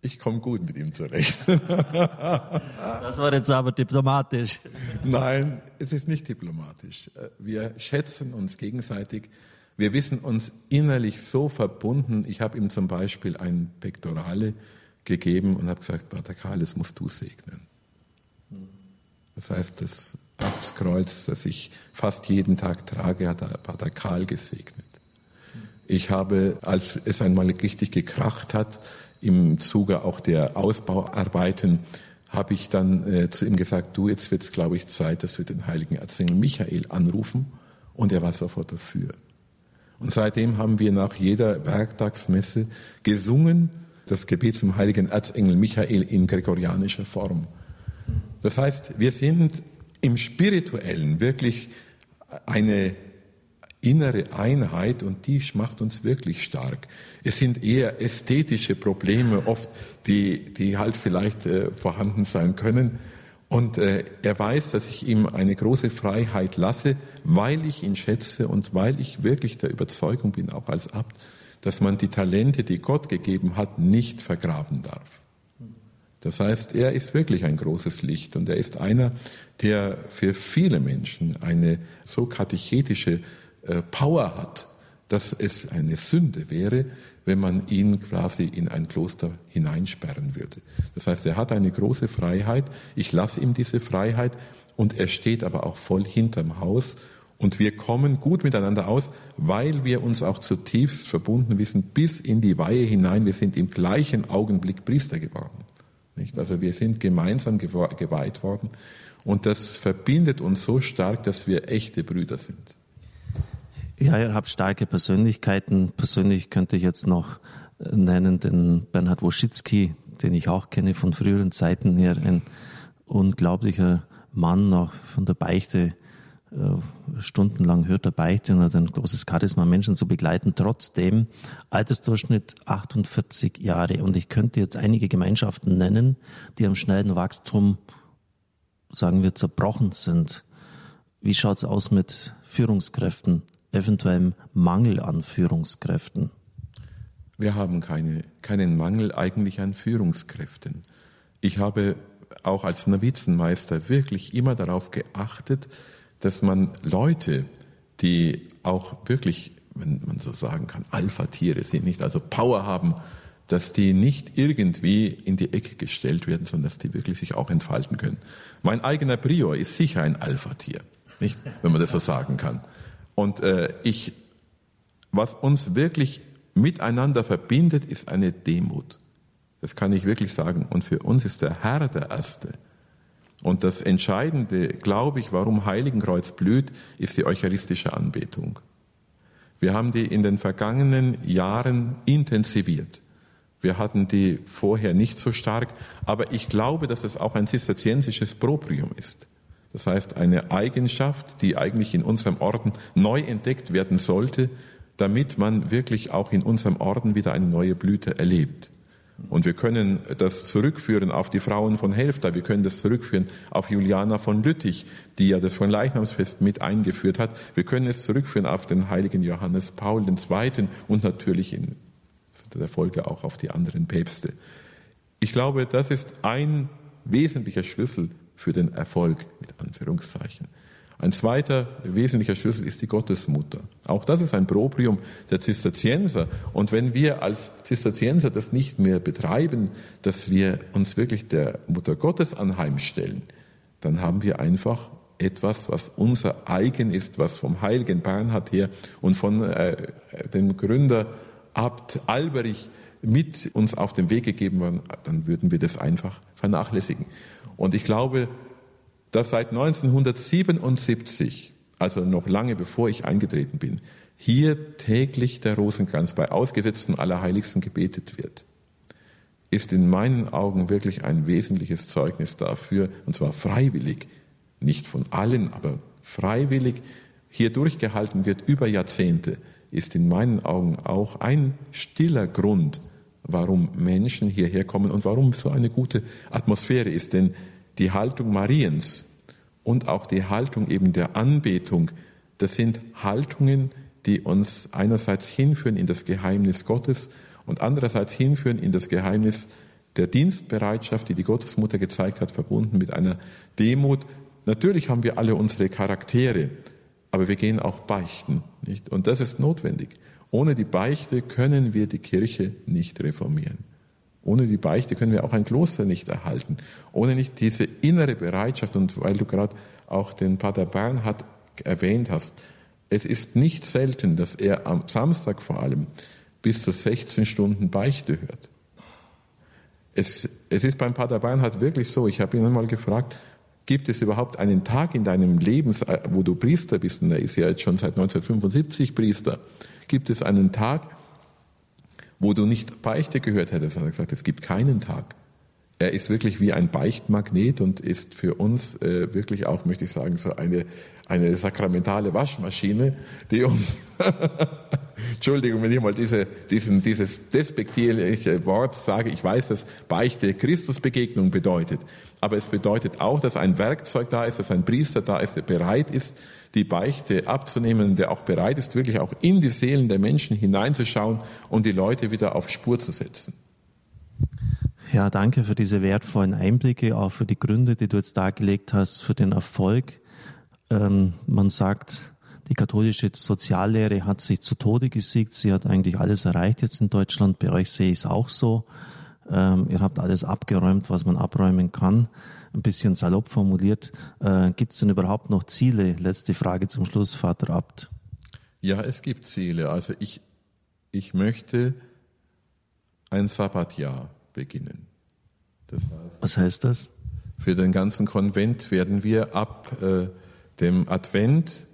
Ich komme gut mit ihm zurecht. [laughs] das war jetzt aber diplomatisch. Nein, es ist nicht diplomatisch. Wir schätzen uns gegenseitig. Wir wissen uns innerlich so verbunden. Ich habe ihm zum Beispiel ein Pektorale gegeben und habe gesagt, Pater das musst du segnen. Das heißt, das Abskreuz, das ich fast jeden Tag trage, hat Pater Karl gesegnet. Ich habe, als es einmal richtig gekracht hat, im Zuge auch der Ausbauarbeiten habe ich dann äh, zu ihm gesagt, du, jetzt wird es, glaube ich, Zeit, dass wir den heiligen Erzengel Michael anrufen. Und er war sofort dafür. Und seitdem haben wir nach jeder Werktagsmesse gesungen, das Gebet zum heiligen Erzengel Michael in gregorianischer Form. Das heißt, wir sind im Spirituellen wirklich eine innere Einheit und die macht uns wirklich stark. Es sind eher ästhetische Probleme oft, die, die halt vielleicht äh, vorhanden sein können. Und äh, er weiß, dass ich ihm eine große Freiheit lasse, weil ich ihn schätze und weil ich wirklich der Überzeugung bin, auch als Abt, dass man die Talente, die Gott gegeben hat, nicht vergraben darf. Das heißt, er ist wirklich ein großes Licht und er ist einer, der für viele Menschen eine so katechetische äh, Power hat, dass es eine Sünde wäre, wenn man ihn quasi in ein Kloster hineinsperren würde. Das heißt, er hat eine große Freiheit. Ich lasse ihm diese Freiheit und er steht aber auch voll hinterm Haus und wir kommen gut miteinander aus, weil wir uns auch zutiefst verbunden wissen, bis in die Weihe hinein. Wir sind im gleichen Augenblick Priester geworden. Nicht? Also wir sind gemeinsam geweiht worden und das verbindet uns so stark, dass wir echte Brüder sind. Ja, ihr habt starke Persönlichkeiten. Persönlich könnte ich jetzt noch äh, nennen den Bernhard Woschitzki, den ich auch kenne von früheren Zeiten her. Ein unglaublicher Mann, auch von der Beichte. Äh, stundenlang hört der Beichte und hat ein großes Charisma, Menschen zu begleiten. Trotzdem Altersdurchschnitt 48 Jahre. Und ich könnte jetzt einige Gemeinschaften nennen, die am schnellen Wachstum, sagen wir, zerbrochen sind. Wie schaut's aus mit Führungskräften? Eventuellem Mangel an Führungskräften? Wir haben keine, keinen Mangel eigentlich an Führungskräften. Ich habe auch als Novizenmeister wirklich immer darauf geachtet, dass man Leute, die auch wirklich, wenn man so sagen kann, Alpha-Tiere sind, nicht also Power haben, dass die nicht irgendwie in die Ecke gestellt werden, sondern dass die wirklich sich auch entfalten können. Mein eigener Prior ist sicher ein Alpha-Tier, nicht, wenn man das so sagen kann. Und äh, ich, was uns wirklich miteinander verbindet, ist eine Demut. Das kann ich wirklich sagen. Und für uns ist der Herr der Erste. Und das Entscheidende, glaube ich, warum Heiligenkreuz blüht, ist die eucharistische Anbetung. Wir haben die in den vergangenen Jahren intensiviert. Wir hatten die vorher nicht so stark, aber ich glaube, dass es auch ein zisterziensisches Proprium ist. Das heißt, eine Eigenschaft, die eigentlich in unserem Orden neu entdeckt werden sollte, damit man wirklich auch in unserem Orden wieder eine neue Blüte erlebt. Und wir können das zurückführen auf die Frauen von Helfta, wir können das zurückführen auf Juliana von Lüttich, die ja das von Leichnamsfest mit eingeführt hat. Wir können es zurückführen auf den heiligen Johannes Paul II. und natürlich in der Folge auch auf die anderen Päpste. Ich glaube, das ist ein wesentlicher Schlüssel für den Erfolg mit Anführungszeichen. Ein zweiter wesentlicher Schlüssel ist die Gottesmutter. Auch das ist ein Proprium der Zisterzienser. Und wenn wir als Zisterzienser das nicht mehr betreiben, dass wir uns wirklich der Mutter Gottes anheimstellen, dann haben wir einfach etwas, was unser eigen ist, was vom heiligen Bernhard her und von äh, dem Gründer Abt Alberich mit uns auf den Weg gegeben worden, dann würden wir das einfach vernachlässigen. Und ich glaube, dass seit 1977, also noch lange bevor ich eingetreten bin, hier täglich der Rosenkranz bei ausgesetzten Allerheiligsten gebetet wird, ist in meinen Augen wirklich ein wesentliches Zeugnis dafür, und zwar freiwillig, nicht von allen, aber freiwillig hier durchgehalten wird über Jahrzehnte, ist in meinen Augen auch ein stiller Grund, warum Menschen hierher kommen und warum so eine gute Atmosphäre ist. Denn die Haltung Mariens und auch die Haltung eben der Anbetung, das sind Haltungen, die uns einerseits hinführen in das Geheimnis Gottes und andererseits hinführen in das Geheimnis der Dienstbereitschaft, die die Gottesmutter gezeigt hat, verbunden mit einer Demut. Natürlich haben wir alle unsere Charaktere, aber wir gehen auch beichten, nicht? Und das ist notwendig. Ohne die Beichte können wir die Kirche nicht reformieren. Ohne die Beichte können wir auch ein Kloster nicht erhalten. Ohne nicht diese innere Bereitschaft und weil du gerade auch den Pater Bernhard erwähnt hast, es ist nicht selten, dass er am Samstag vor allem bis zu 16 Stunden Beichte hört. Es, es ist beim Pater Bernhard wirklich so, ich habe ihn einmal gefragt, gibt es überhaupt einen Tag in deinem Leben, wo du Priester bist, und er ist ja jetzt schon seit 1975 Priester, gibt es einen Tag, wo du nicht Beichte gehört hättest. Er hat gesagt, es gibt keinen Tag. Er ist wirklich wie ein Beichtmagnet und ist für uns äh, wirklich auch, möchte ich sagen, so eine, eine sakramentale Waschmaschine, die uns, [laughs] Entschuldigung, wenn ich mal diese, diesen, dieses despektierliche Wort sage, ich weiß, dass Beichte Christusbegegnung bedeutet, aber es bedeutet auch, dass ein Werkzeug da ist, dass ein Priester da ist, der bereit ist, die Beichte abzunehmen, der auch bereit ist, wirklich auch in die Seelen der Menschen hineinzuschauen und die Leute wieder auf Spur zu setzen. Ja, danke für diese wertvollen Einblicke, auch für die Gründe, die du jetzt dargelegt hast, für den Erfolg. Ähm, man sagt, die katholische Soziallehre hat sich zu Tode gesiegt. Sie hat eigentlich alles erreicht jetzt in Deutschland. Bei euch sehe ich es auch so. Ähm, ihr habt alles abgeräumt, was man abräumen kann ein bisschen salopp formuliert. Äh, gibt es denn überhaupt noch Ziele? Letzte Frage zum Schluss, Vater Abt. Ja, es gibt Ziele. Also ich, ich möchte ein Sabbatjahr beginnen. Das heißt, Was heißt das? Für den ganzen Konvent werden wir ab äh, dem Advent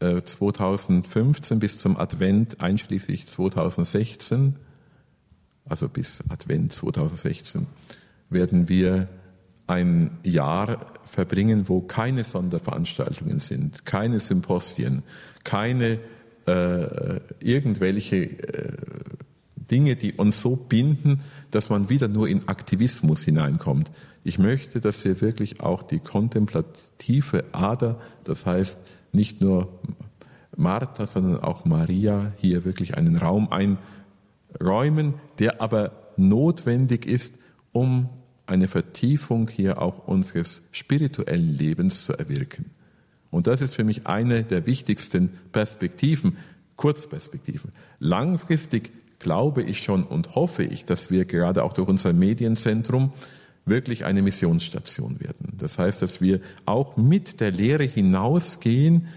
äh, 2015 bis zum Advent einschließlich 2016, also bis Advent 2016, werden wir ein Jahr verbringen, wo keine Sonderveranstaltungen sind, keine Symposien, keine äh, irgendwelche äh, Dinge, die uns so binden, dass man wieder nur in Aktivismus hineinkommt. Ich möchte, dass wir wirklich auch die kontemplative Ader, das heißt nicht nur Martha, sondern auch Maria hier wirklich einen Raum einräumen, der aber notwendig ist, um eine Vertiefung hier auch unseres spirituellen Lebens zu erwirken. Und das ist für mich eine der wichtigsten Perspektiven, Kurzperspektiven. Langfristig glaube ich schon und hoffe ich, dass wir gerade auch durch unser Medienzentrum wirklich eine Missionsstation werden. Das heißt, dass wir auch mit der Lehre hinausgehen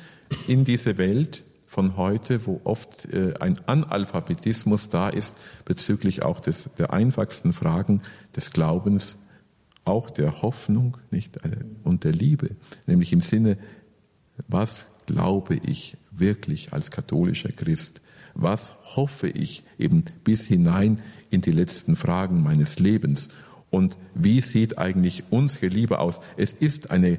in diese Welt von heute, wo oft äh, ein Analphabetismus da ist bezüglich auch des, der einfachsten Fragen des Glaubens, auch der Hoffnung nicht, äh, und der Liebe, nämlich im Sinne, was glaube ich wirklich als katholischer Christ? Was hoffe ich eben bis hinein in die letzten Fragen meines Lebens? Und wie sieht eigentlich unsere Liebe aus? Es ist eine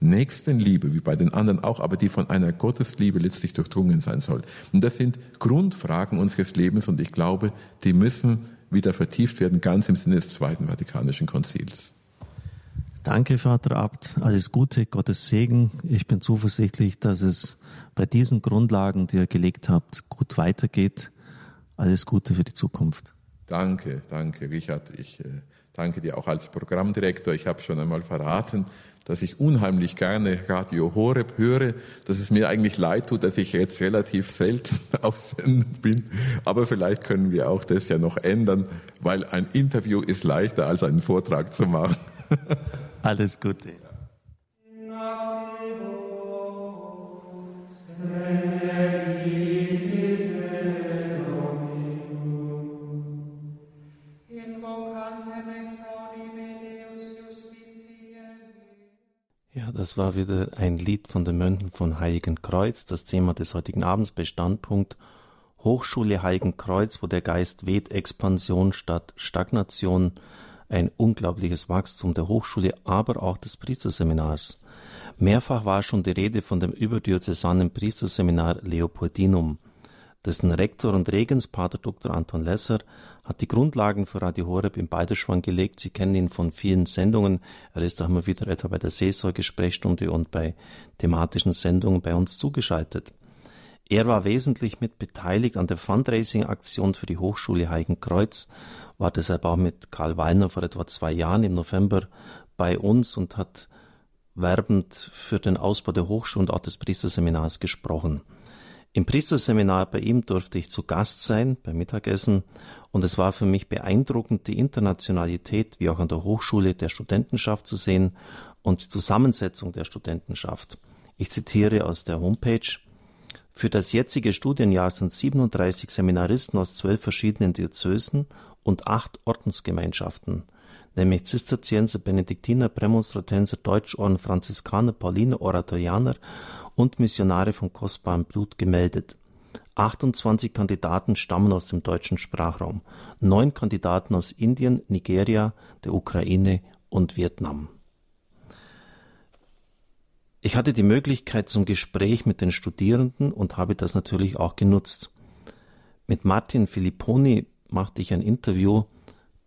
Nächstenliebe, wie bei den anderen auch, aber die von einer Gottesliebe letztlich durchdrungen sein soll. Und das sind Grundfragen unseres Lebens und ich glaube, die müssen wieder vertieft werden, ganz im Sinne des Zweiten Vatikanischen Konzils. Danke, Vater Abt. Alles Gute, Gottes Segen. Ich bin zuversichtlich, dass es bei diesen Grundlagen, die ihr gelegt habt, gut weitergeht. Alles Gute für die Zukunft. Danke, danke, Richard. Ich äh, danke dir auch als Programmdirektor. Ich habe schon einmal verraten, dass ich unheimlich gerne Radio Horeb höre, dass es mir eigentlich leid tut, dass ich jetzt relativ selten [laughs] auf Sendung bin. Aber vielleicht können wir auch das ja noch ändern, weil ein Interview ist leichter als einen Vortrag zu machen. [laughs] Alles Gute. Ja, das war wieder ein Lied von den Mönchen von Heiligen Kreuz. Das Thema des heutigen Abends Bestandpunkt Hochschule Heiligen Kreuz, wo der Geist weht, Expansion statt Stagnation ein unglaubliches Wachstum der Hochschule, aber auch des Priesterseminars. Mehrfach war schon die Rede von dem überdiözesanen Priesterseminar Leopoldinum. Dessen Rektor und Regens, Pater Dr. Anton Lesser, hat die Grundlagen für Radio Horeb im Beiderschwang gelegt. Sie kennen ihn von vielen Sendungen. Er ist auch immer wieder etwa bei der Seelsorge-Sprechstunde und bei thematischen Sendungen bei uns zugeschaltet. Er war wesentlich mit beteiligt an der Fundraising-Aktion für die Hochschule Heiligenkreuz war deshalb auch mit Karl Wallner vor etwa zwei Jahren im November bei uns und hat werbend für den Ausbau der Hochschule und auch des Priesterseminars gesprochen. Im Priesterseminar bei ihm durfte ich zu Gast sein beim Mittagessen und es war für mich beeindruckend, die Internationalität wie auch an der Hochschule der Studentenschaft zu sehen und die Zusammensetzung der Studentenschaft. Ich zitiere aus der Homepage. Für das jetzige Studienjahr sind 37 Seminaristen aus zwölf verschiedenen Diözesen und acht Ordensgemeinschaften, nämlich Zisterzienser, Benediktiner, Prämonstratenser, Deutschorden, Franziskaner, Pauliner, Oratorianer und Missionare von kostbarem Blut gemeldet. 28 Kandidaten stammen aus dem deutschen Sprachraum, neun Kandidaten aus Indien, Nigeria, der Ukraine und Vietnam. Ich hatte die Möglichkeit zum Gespräch mit den Studierenden und habe das natürlich auch genutzt. Mit Martin Filipponi machte ich ein Interview,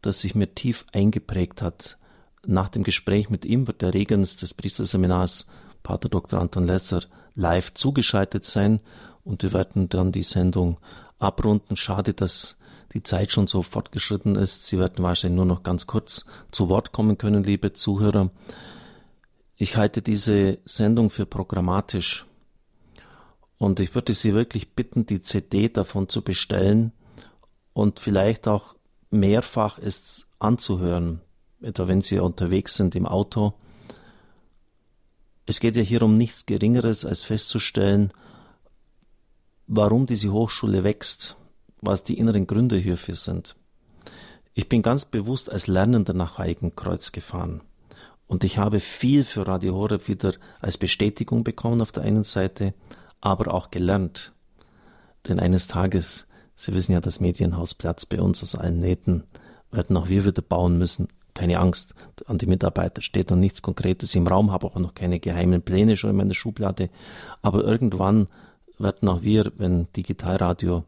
das sich mir tief eingeprägt hat. Nach dem Gespräch mit ihm wird der Regens des Priesterseminars, Pater Dr. Anton Lesser, live zugeschaltet sein und wir werden dann die Sendung abrunden. Schade, dass die Zeit schon so fortgeschritten ist. Sie werden wahrscheinlich nur noch ganz kurz zu Wort kommen können, liebe Zuhörer. Ich halte diese Sendung für programmatisch und ich würde Sie wirklich bitten, die CD davon zu bestellen und vielleicht auch mehrfach es anzuhören, etwa wenn Sie unterwegs sind im Auto. Es geht ja hier um nichts Geringeres, als festzustellen, warum diese Hochschule wächst, was die inneren Gründe hierfür sind. Ich bin ganz bewusst als Lernender nach Heiligenkreuz gefahren. Und ich habe viel für Radio Horeb wieder als Bestätigung bekommen auf der einen Seite, aber auch gelernt. Denn eines Tages Sie wissen ja, das Medienhaus Platz bei uns aus allen Nähten werden auch wir wieder bauen müssen. Keine Angst, an die Mitarbeiter steht noch nichts Konkretes im Raum, habe auch noch keine geheimen Pläne schon in meiner Schublade. Aber irgendwann werden auch wir, wenn Digitalradio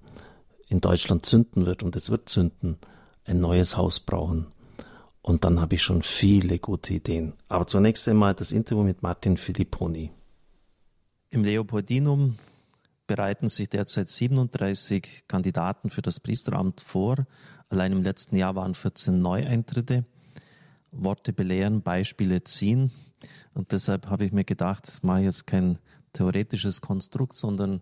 in Deutschland zünden wird, und es wird zünden, ein neues Haus brauchen. Und dann habe ich schon viele gute Ideen. Aber zunächst einmal das Interview mit Martin Filipponi. Im Leopoldinum bereiten sich derzeit 37 Kandidaten für das Priesteramt vor. Allein im letzten Jahr waren 14 Neueintritte. Worte belehren, Beispiele ziehen. Und deshalb habe ich mir gedacht, das mache ich jetzt kein theoretisches Konstrukt, sondern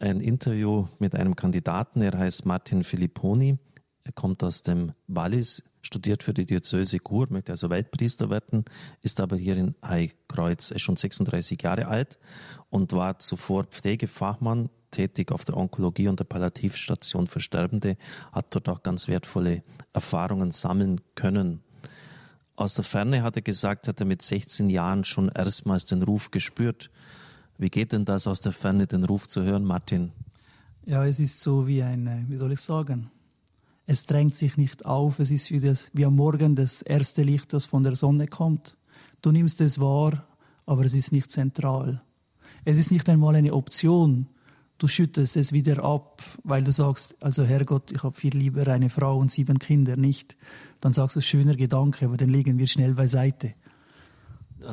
ein Interview mit einem Kandidaten. Er heißt Martin Filipponi. Er kommt aus dem Wallis, studiert für die Diözese Chur, möchte also Weltpriester werden, ist aber hier in Heikreuz schon 36 Jahre alt und war zuvor Pflegefachmann, tätig auf der Onkologie und der Palliativstation für Sterbende, hat dort auch ganz wertvolle Erfahrungen sammeln können. Aus der Ferne hat er gesagt, hat er mit 16 Jahren schon erstmals den Ruf gespürt. Wie geht denn das aus der Ferne, den Ruf zu hören, Martin? Ja, es ist so wie ein, äh, wie soll ich sagen, es drängt sich nicht auf, es ist wie, das, wie am Morgen das erste Licht, das von der Sonne kommt. Du nimmst es wahr, aber es ist nicht zentral. Es ist nicht einmal eine Option. Du schüttest es wieder ab, weil du sagst, also Herrgott, ich habe viel lieber eine Frau und sieben Kinder, nicht. Dann sagst du, schöner Gedanke, aber den legen wir schnell beiseite.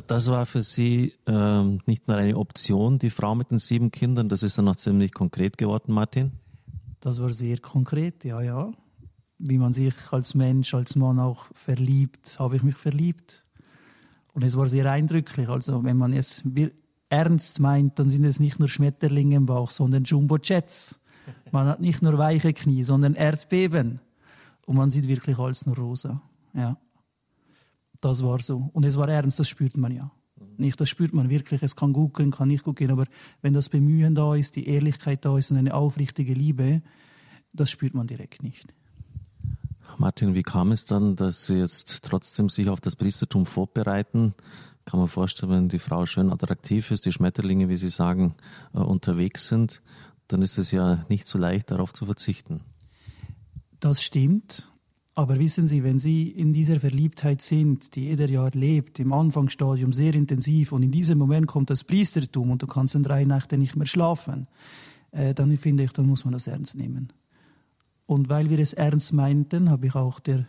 Das war für Sie ähm, nicht nur eine Option, die Frau mit den sieben Kindern, das ist dann noch ziemlich konkret geworden, Martin? Das war sehr konkret, ja, ja wie man sich als Mensch, als Mann auch verliebt, habe ich mich verliebt. Und es war sehr eindrücklich. Also wenn man es ernst meint, dann sind es nicht nur Schmetterlinge im Bauch, sondern Jumbo-Jets. Man hat nicht nur weiche Knie, sondern Erdbeben. Und man sieht wirklich alles nur rosa. Ja. Das war so. Und es war ernst, das spürt man ja. Nicht, das spürt man wirklich. Es kann gut gehen, kann nicht gut gehen. Aber wenn das Bemühen da ist, die Ehrlichkeit da ist und eine aufrichtige Liebe, das spürt man direkt nicht. Martin, wie kam es dann, dass Sie jetzt trotzdem sich auf das Priestertum vorbereiten? Kann man vorstellen, wenn die Frau schön attraktiv ist, die Schmetterlinge, wie Sie sagen, äh, unterwegs sind, dann ist es ja nicht so leicht, darauf zu verzichten. Das stimmt. Aber wissen Sie, wenn Sie in dieser Verliebtheit sind, die jeder Jahr lebt, im Anfangsstadium sehr intensiv und in diesem Moment kommt das Priestertum und du kannst in drei Nächte nicht mehr schlafen, äh, dann finde ich, dann muss man das ernst nehmen. Und weil wir es ernst meinten, habe ich auch der,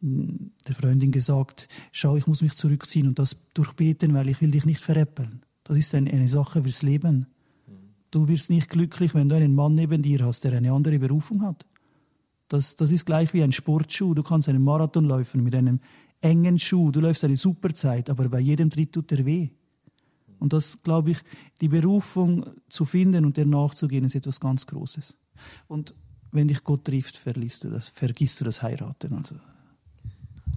der Freundin gesagt, schau, ich muss mich zurückziehen und das durchbeten, weil ich will dich nicht veräppeln. Das ist eine, eine Sache fürs Leben. Du wirst nicht glücklich, wenn du einen Mann neben dir hast, der eine andere Berufung hat. Das, das ist gleich wie ein Sportschuh. Du kannst einen Marathon laufen mit einem engen Schuh. Du läufst eine super Zeit, aber bei jedem Tritt tut er weh. Und das, glaube ich, die Berufung zu finden und der nachzugehen, ist etwas ganz Großes. Und wenn dich Gott trifft, vergisst du das, vergisst du das Heiraten. Also.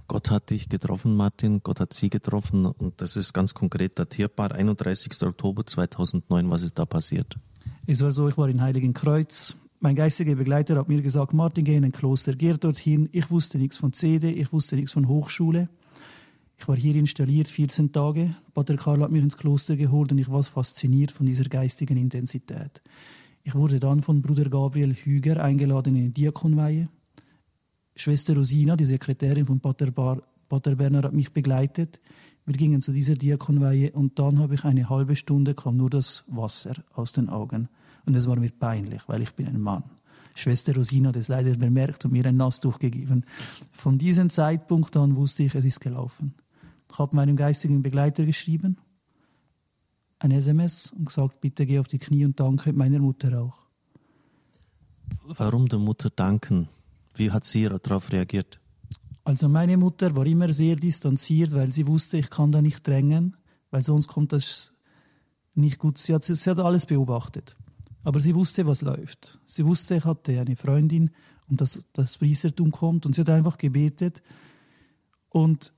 Gott hat dich getroffen, Martin, Gott hat sie getroffen und das ist ganz konkret datierbar, 31. Oktober 2009, was ist da passiert? Es war so, ich war in Heiligen Kreuz, mein geistiger Begleiter hat mir gesagt, Martin, geh in ein Kloster, geh dorthin. Ich wusste nichts von CD, ich wusste nichts von Hochschule. Ich war hier installiert 14 Tage. Pater Karl hat mich ins Kloster geholt und ich war fasziniert von dieser geistigen Intensität. Ich wurde dann von Bruder Gabriel Hüger eingeladen in die Diakonweihe. Schwester Rosina, die Sekretärin von Pater, Bar, Pater Berner, hat mich begleitet. Wir gingen zu dieser Diakonweihe und dann habe ich eine halbe Stunde, kam nur das Wasser aus den Augen. Und es war mir peinlich, weil ich bin ein Mann. Schwester Rosina hat es leider bemerkt und mir ein Nasstuch gegeben. Von diesem Zeitpunkt an wusste ich, es ist gelaufen. Ich habe meinem geistigen Begleiter geschrieben ein SMS und gesagt, bitte geh auf die Knie und danke meiner Mutter auch. Warum der Mutter danken? Wie hat sie darauf reagiert? Also meine Mutter war immer sehr distanziert, weil sie wusste, ich kann da nicht drängen, weil sonst kommt das nicht gut. Sie hat, sie hat alles beobachtet. Aber sie wusste, was läuft. Sie wusste, ich hatte eine Freundin und dass das Priestertum kommt und sie hat einfach gebetet. Und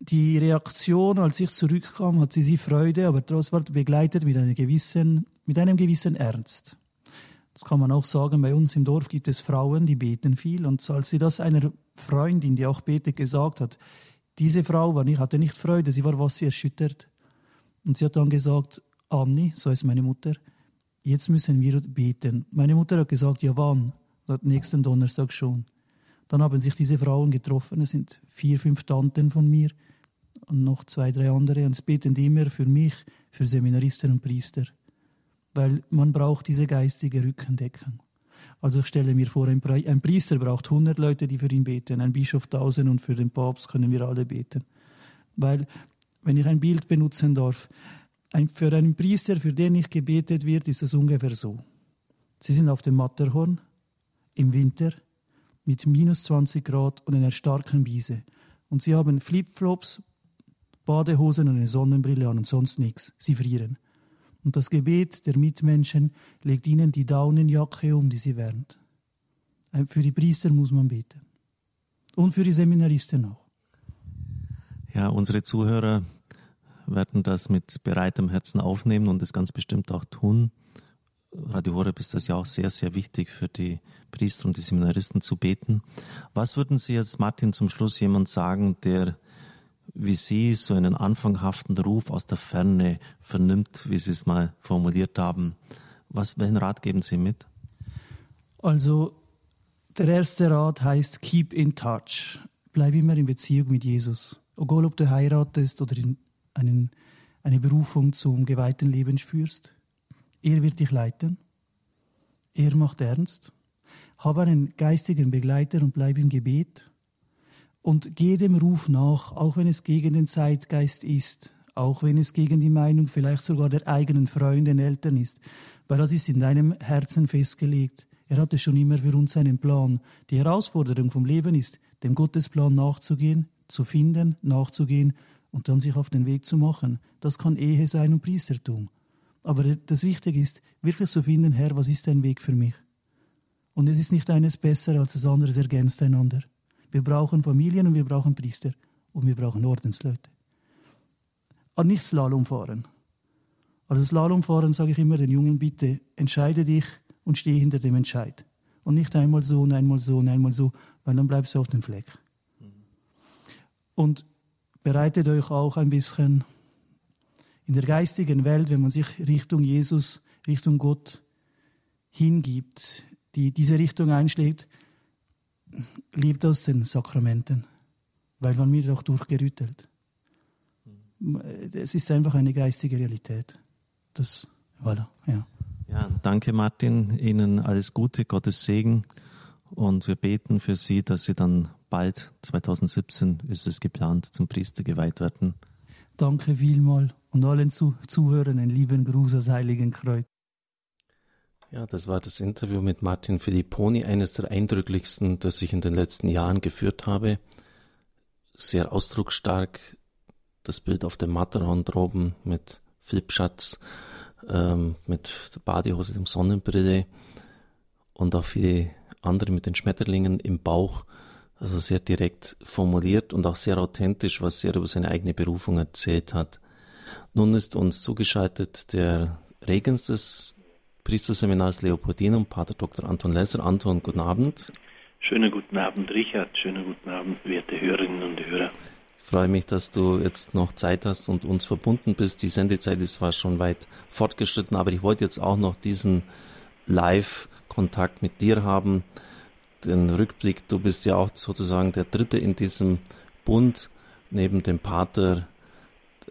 die Reaktion, als ich zurückkam, hat sie sie Freude, aber trotzdem begleitet mit, einer gewissen, mit einem gewissen Ernst. Das kann man auch sagen, bei uns im Dorf gibt es Frauen, die beten viel. Und als sie das einer Freundin, die auch betet, gesagt hat, diese Frau war nicht, hatte nicht Freude, sie war was erschüttert. Und sie hat dann gesagt, Anni, so ist meine Mutter, jetzt müssen wir beten. Meine Mutter hat gesagt, ja wann? nächsten Donnerstag schon. Dann haben sich diese Frauen getroffen, es sind vier, fünf Tanten von mir und noch zwei, drei andere. Und es beten immer für mich, für Seminaristen und Priester. Weil man braucht diese geistige Rückendeckung. Also ich stelle mir vor, ein, Priester braucht 100 Leute, die für ihn beten, ein Bischof 1000 und für den Papst können wir alle beten. Weil, wenn ich ein Bild benutzen darf, ein, für einen Priester, für den nicht gebetet wird, ist es ungefähr so. Sie sind auf dem Matterhorn im Winter mit minus 20 Grad und einer starken Wiese. Und sie haben Flipflops, Badehosen und eine Sonnenbrille an und sonst nichts. Sie frieren. Und das Gebet der Mitmenschen legt ihnen die Daunenjacke um, die sie wärmt. Für die Priester muss man beten. Und für die Seminaristen auch. Ja, unsere Zuhörer werden das mit bereitem Herzen aufnehmen und es ganz bestimmt auch tun. Radio Horeb ist das ja auch sehr, sehr wichtig für die Priester und die Seminaristen zu beten. Was würden Sie jetzt, Martin, zum Schluss jemand sagen, der wie Sie so einen anfanghaften Ruf aus der Ferne vernimmt, wie Sie es mal formuliert haben? Was, welchen Rat geben Sie mit? Also, der erste Rat heißt Keep in touch. Bleib immer in Beziehung mit Jesus. Egal, ob du heiratest oder in einen, eine Berufung zum geweihten Leben spürst. Er wird dich leiten. Er macht ernst. Hab einen geistigen Begleiter und bleib im Gebet. Und geh dem Ruf nach, auch wenn es gegen den Zeitgeist ist, auch wenn es gegen die Meinung vielleicht sogar der eigenen Freunde und Eltern ist, weil das ist in deinem Herzen festgelegt. Er hatte schon immer für uns einen Plan. Die Herausforderung vom Leben ist, dem Gottesplan nachzugehen, zu finden, nachzugehen und dann sich auf den Weg zu machen. Das kann Ehe sein und Priestertum. Aber das Wichtige ist, wirklich zu finden, Herr, was ist dein Weg für mich? Und es ist nicht eines besser als das andere, es ergänzt einander. Wir brauchen Familien und wir brauchen Priester und wir brauchen Ordensleute. Und nicht Slalom fahren. Also Slalom fahren sage ich immer den Jungen, bitte entscheide dich und stehe hinter dem Entscheid. Und nicht einmal so und einmal so und einmal so, weil dann bleibst du auf dem Fleck. Und bereitet euch auch ein bisschen in der geistigen Welt, wenn man sich Richtung Jesus, Richtung Gott hingibt, die diese Richtung einschlägt, liebt aus den Sakramenten, weil man mir doch durchgerüttelt. Es ist einfach eine geistige Realität. Das, voilà, ja. Ja, danke Martin, Ihnen alles Gute, Gottes Segen und wir beten für Sie, dass Sie dann bald, 2017 ist es geplant, zum Priester geweiht werden. Danke vielmal und allen Zuhörern einen lieben Gruß aus Heiligen Kreuz. Ja, das war das Interview mit Martin Filipponi, eines der eindrücklichsten, das ich in den letzten Jahren geführt habe. Sehr ausdrucksstark. Das Bild auf dem Matterhorn droben mit Flipschatz, ähm, mit der Badehose, dem Sonnenbrille und auch viele andere mit den Schmetterlingen im Bauch. Also sehr direkt formuliert und auch sehr authentisch, was er über seine eigene Berufung erzählt hat. Nun ist uns zugeschaltet der Regens des Priesterseminars Leopoldinum, Pater Dr. Anton Lesser. Anton, guten Abend. Schönen guten Abend, Richard. Schönen guten Abend, werte Hörerinnen und Hörer. Ich freue mich, dass du jetzt noch Zeit hast und uns verbunden bist. Die Sendezeit ist zwar schon weit fortgeschritten, aber ich wollte jetzt auch noch diesen Live-Kontakt mit dir haben. Den Rückblick, du bist ja auch sozusagen der Dritte in diesem Bund, neben dem Pater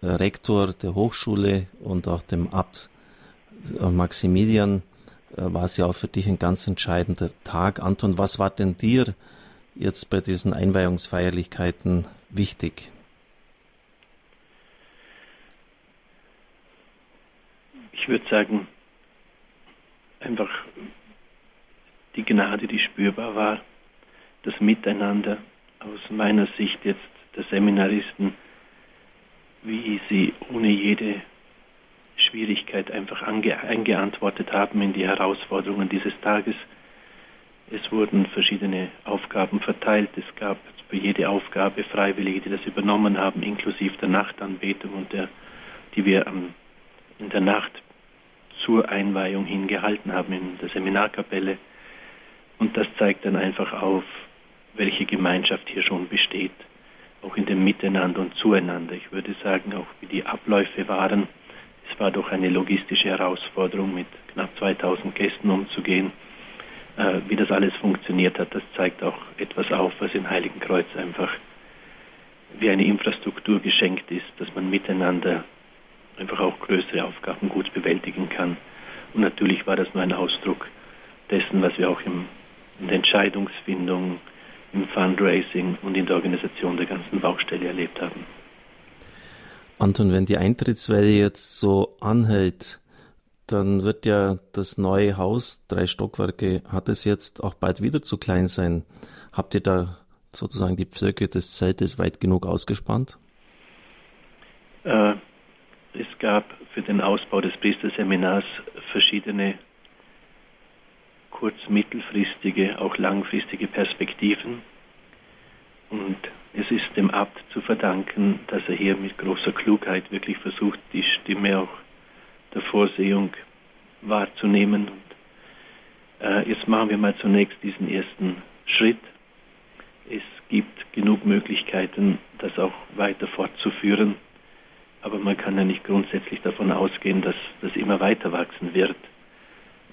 äh, Rektor der Hochschule und auch dem Abt Maximilian äh, war es ja auch für dich ein ganz entscheidender Tag. Anton, was war denn dir jetzt bei diesen Einweihungsfeierlichkeiten wichtig? Ich würde sagen, einfach die Gnade, die spürbar war, das Miteinander aus meiner Sicht jetzt der Seminaristen, wie sie ohne jede Schwierigkeit einfach eingeantwortet haben in die Herausforderungen dieses Tages. Es wurden verschiedene Aufgaben verteilt. Es gab für jede Aufgabe Freiwillige, die das übernommen haben, inklusive der Nachtanbetung und der, die wir in der Nacht zur Einweihung hingehalten haben in der Seminarkapelle. Und das zeigt dann einfach auf, welche Gemeinschaft hier schon besteht auch in dem Miteinander und Zueinander. Ich würde sagen, auch wie die Abläufe waren. Es war doch eine logistische Herausforderung, mit knapp 2000 Gästen umzugehen. Äh, wie das alles funktioniert hat, das zeigt auch etwas auf, was in Heiligenkreuz einfach wie eine Infrastruktur geschenkt ist, dass man miteinander einfach auch größere Aufgaben gut bewältigen kann. Und natürlich war das nur ein Ausdruck dessen, was wir auch im, in der Entscheidungsfindung, im Fundraising und in der Organisation der ganzen Baustelle erlebt haben. Anton, wenn die Eintrittswelle jetzt so anhält, dann wird ja das neue Haus, drei Stockwerke, hat es jetzt auch bald wieder zu klein sein. Habt ihr da sozusagen die Pflöcke des Zeltes weit genug ausgespannt? Äh, es gab für den Ausbau des Priesterseminars verschiedene kurz-, mittelfristige, auch langfristige Perspektiven. Und es ist dem Abt zu verdanken, dass er hier mit großer Klugheit wirklich versucht, die Stimme auch der Vorsehung wahrzunehmen. Und, äh, jetzt machen wir mal zunächst diesen ersten Schritt. Es gibt genug Möglichkeiten, das auch weiter fortzuführen. Aber man kann ja nicht grundsätzlich davon ausgehen, dass das immer weiter wachsen wird.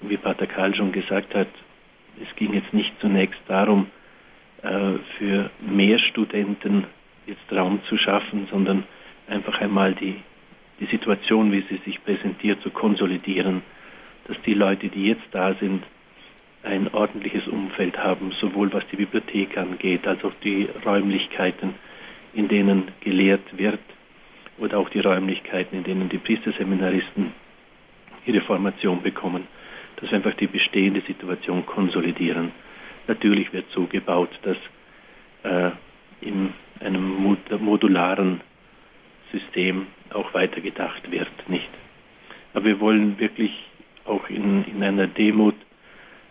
Und wie Pater Karl schon gesagt hat, es ging jetzt nicht zunächst darum, für mehr Studenten jetzt Raum zu schaffen, sondern einfach einmal die, die Situation, wie sie sich präsentiert, zu konsolidieren, dass die Leute, die jetzt da sind, ein ordentliches Umfeld haben, sowohl was die Bibliothek angeht, als auch die Räumlichkeiten, in denen gelehrt wird, oder auch die Räumlichkeiten, in denen die Priesterseminaristen ihre Formation bekommen, dass wir einfach die bestehende Situation konsolidieren. Natürlich wird so gebaut, dass äh, in einem modularen System auch weitergedacht wird, nicht? Aber wir wollen wirklich auch in, in einer Demut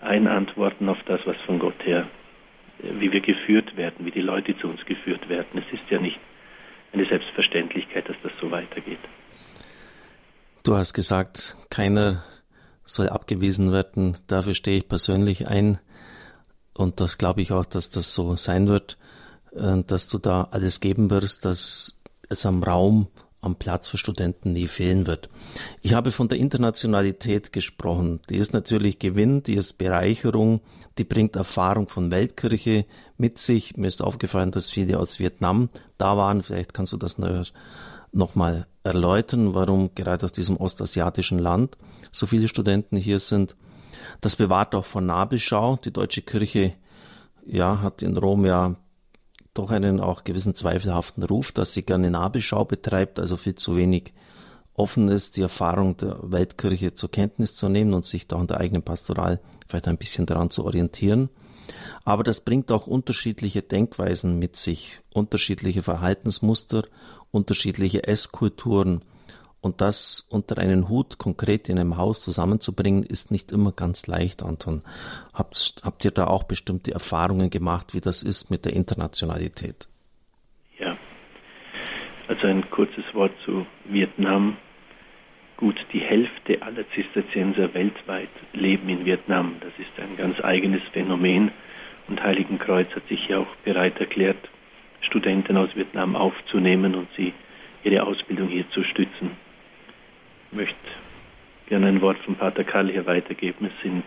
einantworten auf das, was von Gott her, wie wir geführt werden, wie die Leute zu uns geführt werden. Es ist ja nicht eine Selbstverständlichkeit, dass das so weitergeht. Du hast gesagt, keiner soll abgewiesen werden. Dafür stehe ich persönlich ein. Und das glaube ich auch, dass das so sein wird, äh, dass du da alles geben wirst, dass es am Raum, am Platz für Studenten nie fehlen wird. Ich habe von der Internationalität gesprochen. Die ist natürlich Gewinn, die ist Bereicherung, die bringt Erfahrung von Weltkirche mit sich. Mir ist aufgefallen, dass viele aus Vietnam da waren. Vielleicht kannst du das noch mal erläutern, warum gerade aus diesem ostasiatischen Land so viele Studenten hier sind. Das bewahrt auch vor Nabelschau. Die deutsche Kirche ja, hat in Rom ja doch einen auch gewissen zweifelhaften Ruf, dass sie gerne Nabelschau betreibt, also viel zu wenig offen ist, die Erfahrung der Weltkirche zur Kenntnis zu nehmen und sich da in der eigenen Pastoral vielleicht ein bisschen daran zu orientieren. Aber das bringt auch unterschiedliche Denkweisen mit sich, unterschiedliche Verhaltensmuster, unterschiedliche Esskulturen. Und das unter einen Hut konkret in einem Haus zusammenzubringen, ist nicht immer ganz leicht, Anton. Habt, habt ihr da auch bestimmte Erfahrungen gemacht, wie das ist mit der Internationalität? Ja, also ein kurzes Wort zu Vietnam. Gut, die Hälfte aller Zisterzienser weltweit leben in Vietnam. Das ist ein ganz eigenes Phänomen. Und Heiligenkreuz hat sich ja auch bereit erklärt, Studenten aus Vietnam aufzunehmen und sie ihre Ausbildung hier zu stützen. Möchte gerne ein Wort von Pater Karl hier weitergeben. Es sind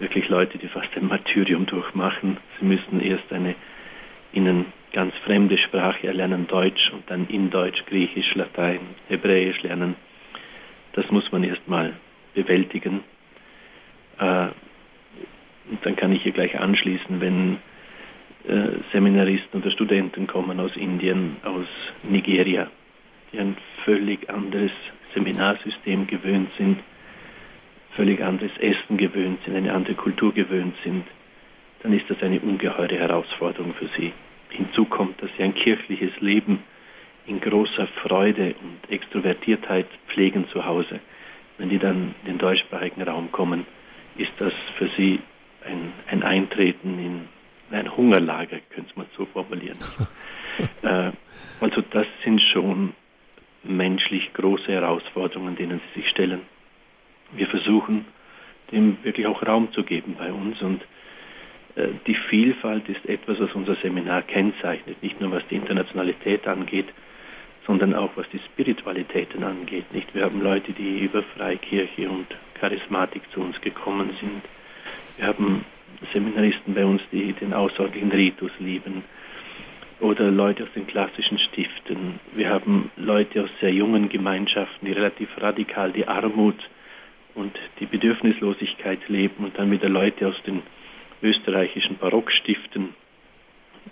wirklich Leute, die fast ein Martyrium durchmachen. Sie müssen erst eine ihnen ganz fremde Sprache erlernen, Deutsch, und dann in Deutsch, Griechisch, Latein, Hebräisch lernen. Das muss man erst mal bewältigen. Äh, und dann kann ich hier gleich anschließen, wenn äh, Seminaristen oder Studenten kommen aus Indien, aus Nigeria, die ein völlig anderes Seminarsystem gewöhnt sind, völlig anderes Essen gewöhnt sind, eine andere Kultur gewöhnt sind, dann ist das eine ungeheure Herausforderung für sie. Hinzu kommt, dass sie ein kirchliches Leben in großer Freude und Extrovertiertheit pflegen zu Hause. Wenn die dann in den deutschsprachigen Raum kommen, ist das für sie ein, ein Eintreten in ein Hungerlager, könnte man so formulieren. [laughs] äh, also das sind schon menschlich große Herausforderungen, denen sie sich stellen. Wir versuchen, dem wirklich auch Raum zu geben bei uns und äh, die Vielfalt ist etwas, was unser Seminar kennzeichnet, nicht nur was die Internationalität angeht, sondern auch was die Spiritualitäten angeht. Nicht? Wir haben Leute, die über Freikirche und Charismatik zu uns gekommen sind. Wir haben Seminaristen bei uns, die den außerordentlichen Ritus lieben. Oder Leute aus den klassischen Stiften. Wir haben Leute aus sehr jungen Gemeinschaften, die relativ radikal die Armut und die Bedürfnislosigkeit leben. Und dann wieder Leute aus den österreichischen Barockstiften,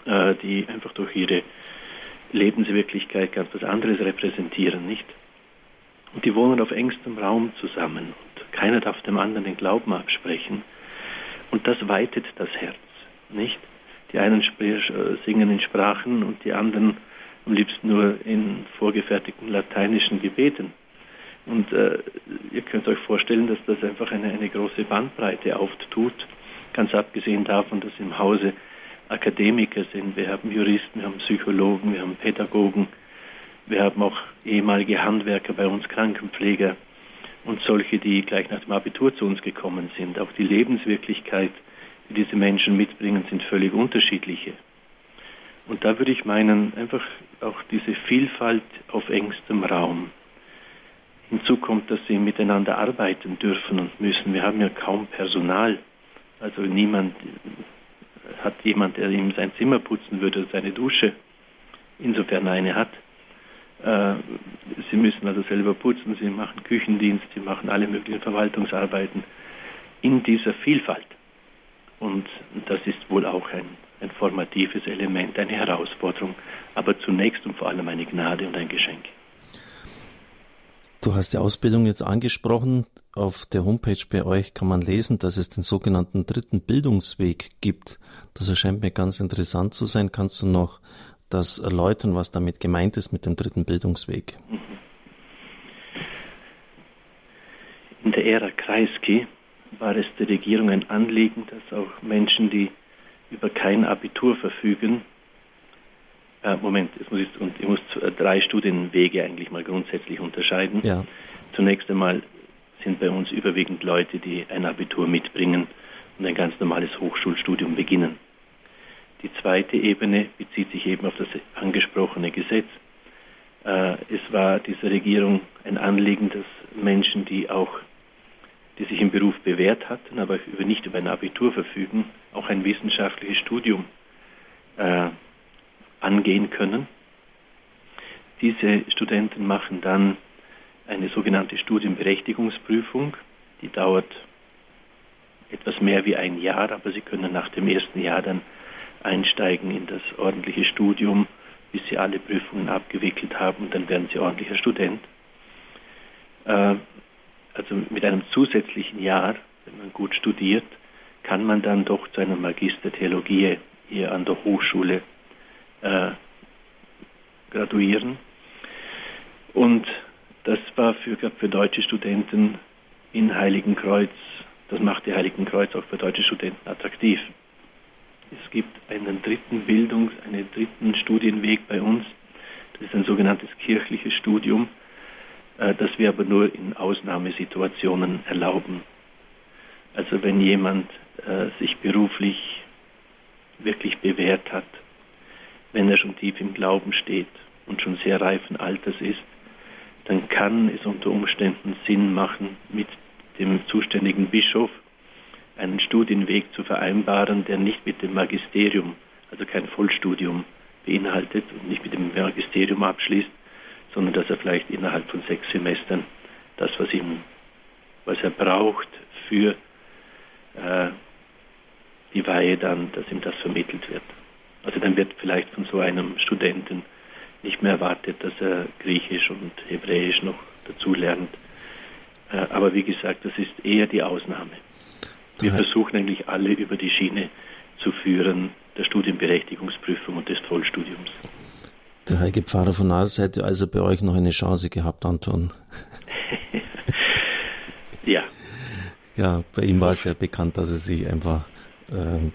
äh, die einfach durch ihre Lebenswirklichkeit ganz was anderes repräsentieren, nicht? Und die wohnen auf engstem Raum zusammen und keiner darf dem anderen den Glauben absprechen. Und das weitet das Herz, nicht? Die einen singen in Sprachen und die anderen am liebsten nur in vorgefertigten lateinischen Gebeten. Und äh, ihr könnt euch vorstellen, dass das einfach eine, eine große Bandbreite auftut, ganz abgesehen davon, dass im Hause Akademiker sind. Wir haben Juristen, wir haben Psychologen, wir haben Pädagogen, wir haben auch ehemalige Handwerker bei uns, Krankenpfleger und solche, die gleich nach dem Abitur zu uns gekommen sind. Auch die Lebenswirklichkeit, die diese Menschen mitbringen, sind völlig unterschiedliche. Und da würde ich meinen, einfach auch diese Vielfalt auf engstem Raum. Hinzu kommt, dass sie miteinander arbeiten dürfen und müssen. Wir haben ja kaum Personal. Also niemand hat jemand, der ihm sein Zimmer putzen würde, seine Dusche, insofern eine hat. Äh, sie müssen also selber putzen, sie machen Küchendienst, sie machen alle möglichen Verwaltungsarbeiten in dieser Vielfalt. Und das ist wohl auch ein, ein formatives Element, eine Herausforderung, aber zunächst und vor allem eine Gnade und ein Geschenk. Du hast die Ausbildung jetzt angesprochen. Auf der Homepage bei euch kann man lesen, dass es den sogenannten dritten Bildungsweg gibt. Das erscheint mir ganz interessant zu sein. Kannst du noch das erläutern, was damit gemeint ist mit dem dritten Bildungsweg? In der Ära Kreisky war es der Regierung ein Anliegen, dass auch Menschen, die über kein Abitur verfügen, äh, Moment, jetzt muss ich, und ich muss äh, drei Studienwege eigentlich mal grundsätzlich unterscheiden. Ja. Zunächst einmal sind bei uns überwiegend Leute, die ein Abitur mitbringen und ein ganz normales Hochschulstudium beginnen. Die zweite Ebene bezieht sich eben auf das angesprochene Gesetz. Äh, es war dieser Regierung ein Anliegen, dass Menschen, die auch die sich im Beruf bewährt hatten, aber über nicht über ein Abitur verfügen, auch ein wissenschaftliches Studium äh, angehen können. Diese Studenten machen dann eine sogenannte Studienberechtigungsprüfung, die dauert etwas mehr wie ein Jahr, aber sie können nach dem ersten Jahr dann einsteigen in das ordentliche Studium, bis sie alle Prüfungen abgewickelt haben und dann werden sie ordentlicher Student. Äh, also mit einem zusätzlichen Jahr, wenn man gut studiert, kann man dann doch zu einer Magister Theologie hier an der Hochschule äh, graduieren. Und das war für, für deutsche Studenten in Heiligenkreuz, das macht die Heiligenkreuz auch für deutsche Studenten attraktiv. Es gibt einen dritten Bildungs-, einen dritten Studienweg bei uns. Das ist ein sogenanntes kirchliches Studium, das wir aber nur in Ausnahmesituationen erlauben. Also wenn jemand äh, sich beruflich wirklich bewährt hat, wenn er schon tief im Glauben steht und schon sehr reifen Alters ist, dann kann es unter Umständen Sinn machen, mit dem zuständigen Bischof einen Studienweg zu vereinbaren, der nicht mit dem Magisterium, also kein Vollstudium beinhaltet und nicht mit dem Magisterium abschließt, sondern dass er vielleicht innerhalb von sechs Semestern das, was ihm, was er braucht für äh, die Weihe dann, dass ihm das vermittelt wird. Also dann wird vielleicht von so einem Studenten nicht mehr erwartet, dass er Griechisch und Hebräisch noch dazu lernt. Äh, aber wie gesagt, das ist eher die Ausnahme. Wir versuchen eigentlich alle über die Schiene zu führen, der Studienberechtigungsprüfung und des Vollstudiums. Der heilige Pfarrer von Ars hätte also bei euch noch eine Chance gehabt, Anton. [laughs] ja. Ja, bei ihm war es ja bekannt, dass er sich einfach äh,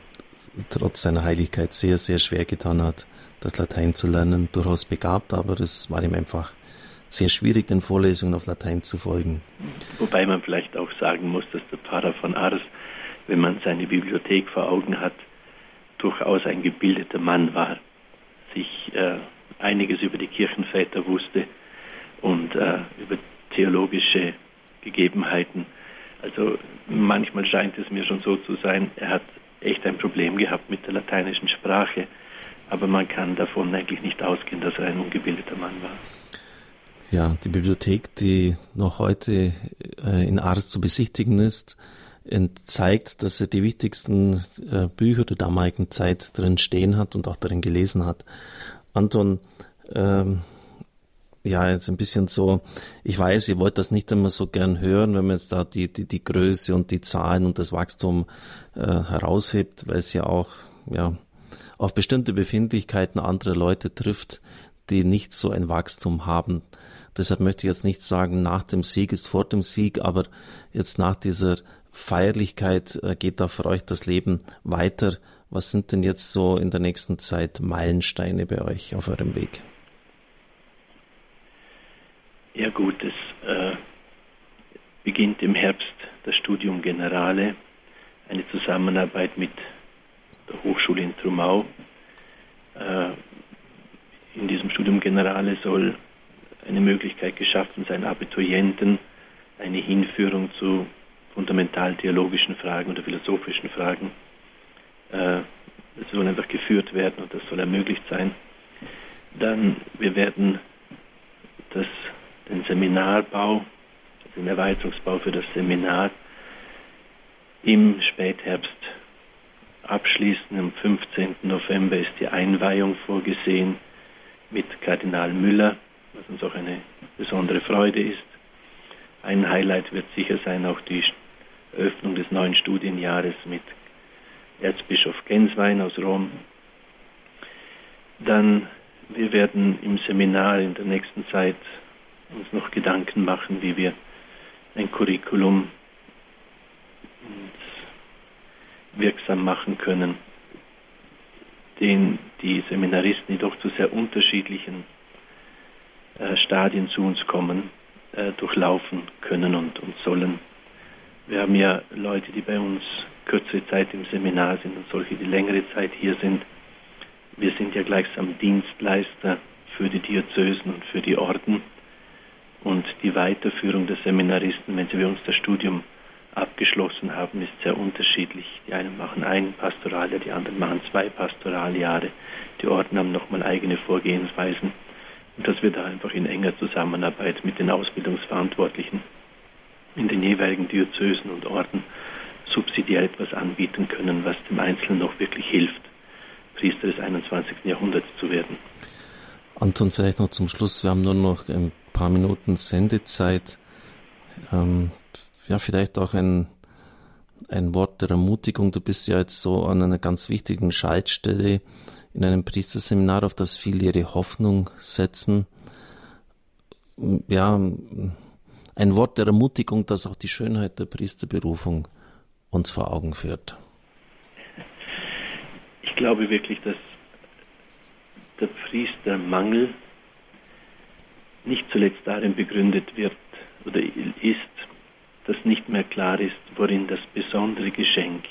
trotz seiner Heiligkeit sehr, sehr schwer getan hat, das Latein zu lernen. Durchaus begabt, aber es war ihm einfach sehr schwierig, den Vorlesungen auf Latein zu folgen. Wobei man vielleicht auch sagen muss, dass der Pfarrer von Ars, wenn man seine Bibliothek vor Augen hat, durchaus ein gebildeter Mann war, sich äh, einiges über die Kirchenväter wusste und äh, über theologische Gegebenheiten. Also manchmal scheint es mir schon so zu sein, er hat echt ein Problem gehabt mit der lateinischen Sprache. Aber man kann davon eigentlich nicht ausgehen, dass er ein ungebildeter Mann war. Ja, die Bibliothek, die noch heute äh, in Ars zu besichtigen ist, zeigt, dass er die wichtigsten äh, Bücher der damaligen Zeit drin stehen hat und auch darin gelesen hat. Anton, ähm, ja, jetzt ein bisschen so, ich weiß, ihr wollt das nicht immer so gern hören, wenn man jetzt da die, die, die Größe und die Zahlen und das Wachstum äh, heraushebt, weil es ja auch, ja, auf bestimmte Befindlichkeiten anderer Leute trifft, die nicht so ein Wachstum haben. Deshalb möchte ich jetzt nicht sagen, nach dem Sieg ist vor dem Sieg, aber jetzt nach dieser Feierlichkeit äh, geht da für euch das Leben weiter. Was sind denn jetzt so in der nächsten Zeit Meilensteine bei euch auf eurem Weg? Ja gut, es äh, beginnt im Herbst das Studium Generale, eine Zusammenarbeit mit der Hochschule in Trumau. Äh, in diesem Studium Generale soll eine Möglichkeit geschaffen sein, Abiturienten eine Hinführung zu fundamental-theologischen Fragen oder philosophischen Fragen. Äh, es soll einfach geführt werden und das soll ermöglicht sein. Dann, wir werden das, den Seminarbau, den Erweiterungsbau für das Seminar im Spätherbst abschließen. Am 15. November ist die Einweihung vorgesehen mit Kardinal Müller, was uns auch eine besondere Freude ist. Ein Highlight wird sicher sein auch die Eröffnung des neuen Studienjahres mit Erzbischof Genswein aus Rom. Dann, wir werden im Seminar in der nächsten Zeit uns noch Gedanken machen, wie wir ein Curriculum wirksam machen können, den die Seminaristen, die doch zu sehr unterschiedlichen äh, Stadien zu uns kommen, äh, durchlaufen können und, und sollen. Wir haben ja Leute, die bei uns kürzere Zeit im Seminar sind und solche, die längere Zeit hier sind. Wir sind ja gleichsam Dienstleister für die Diözesen und für die Orden. Und die Weiterführung der Seminaristen, wenn sie bei uns das Studium abgeschlossen haben, ist sehr unterschiedlich. Die einen machen ein Pastoraljahr, die anderen machen zwei Pastoraljahre. Die Orden haben nochmal eigene Vorgehensweisen. Und dass wir da einfach in enger Zusammenarbeit mit den Ausbildungsverantwortlichen in den jeweiligen Diözesen und Orden subsidiär etwas anbieten können, was dem Einzelnen noch wirklich hilft, Priester des 21. Jahrhunderts zu werden. Anton, vielleicht noch zum Schluss. Wir haben nur noch ein paar Minuten Sendezeit. Ähm, ja, vielleicht auch ein, ein Wort der Ermutigung. Du bist ja jetzt so an einer ganz wichtigen Schaltstelle in einem Priesterseminar, auf das viele ihre Hoffnung setzen. Ja, ein Wort der Ermutigung, das auch die Schönheit der Priesterberufung uns vor Augen führt. Ich glaube wirklich, dass der Priestermangel nicht zuletzt darin begründet wird oder ist, dass nicht mehr klar ist, worin das besondere Geschenk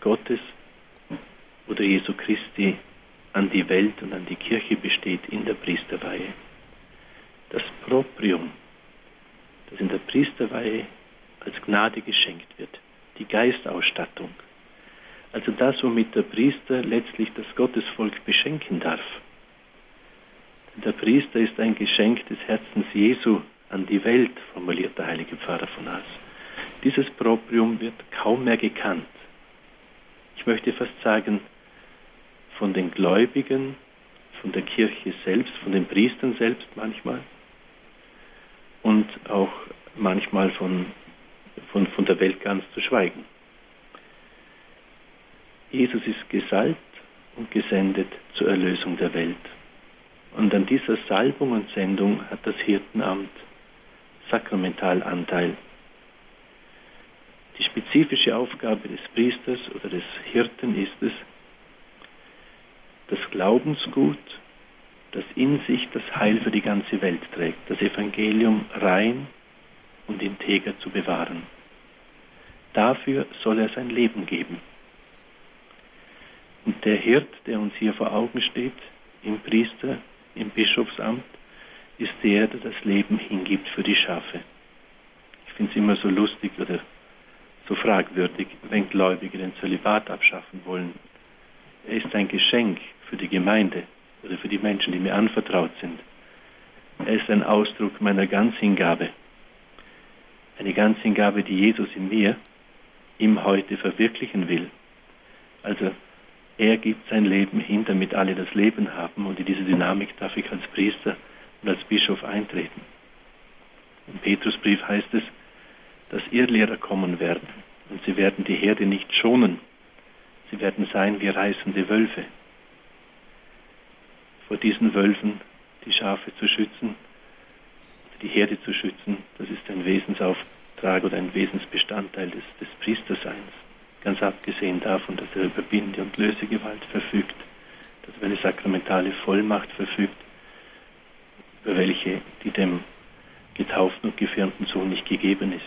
Gottes oder Jesu Christi an die Welt und an die Kirche besteht in der Priesterweihe. Das Proprium, das in der Priesterweihe als Gnade geschenkt wird, die Geistausstattung, also das, womit der Priester letztlich das Gottesvolk beschenken darf. Der Priester ist ein Geschenk des Herzens Jesu an die Welt, formuliert der heilige Pfarrer von As. Dieses Proprium wird kaum mehr gekannt. Ich möchte fast sagen, von den Gläubigen, von der Kirche selbst, von den Priestern selbst manchmal und auch manchmal von, von, von der Welt ganz zu schweigen. Jesus ist gesalbt und gesendet zur Erlösung der Welt. Und an dieser Salbung und Sendung hat das Hirtenamt Sakramentalanteil. Die spezifische Aufgabe des Priesters oder des Hirten ist es, das Glaubensgut, das in sich das Heil für die ganze Welt trägt, das Evangelium rein und integer zu bewahren. Dafür soll er sein Leben geben. Und der Hirt, der uns hier vor Augen steht, im Priester, im Bischofsamt, ist der, der das Leben hingibt für die Schafe. Ich finde es immer so lustig oder so fragwürdig, wenn Gläubige den Zölibat abschaffen wollen. Er ist ein Geschenk für die Gemeinde oder für die Menschen, die mir anvertraut sind. Er ist ein Ausdruck meiner Ganzhingabe. Eine Ganzhingabe, die Jesus in mir ihm heute verwirklichen will. Also er gibt sein Leben hin, damit alle das Leben haben und in diese Dynamik darf ich als Priester und als Bischof eintreten. Im Petrusbrief heißt es, dass Irrlehrer kommen werden und sie werden die Herde nicht schonen. Sie werden sein wie reißende Wölfe. Vor diesen Wölfen die Schafe zu schützen, die Herde zu schützen, das ist ein Wesensauftrag oder ein Wesensbestandteil des, des Priesterseins. Ganz abgesehen davon, dass er über Binde- und Lösegewalt verfügt, dass er eine sakramentale Vollmacht verfügt, über welche die dem getauften und gefirmten Sohn nicht gegeben ist.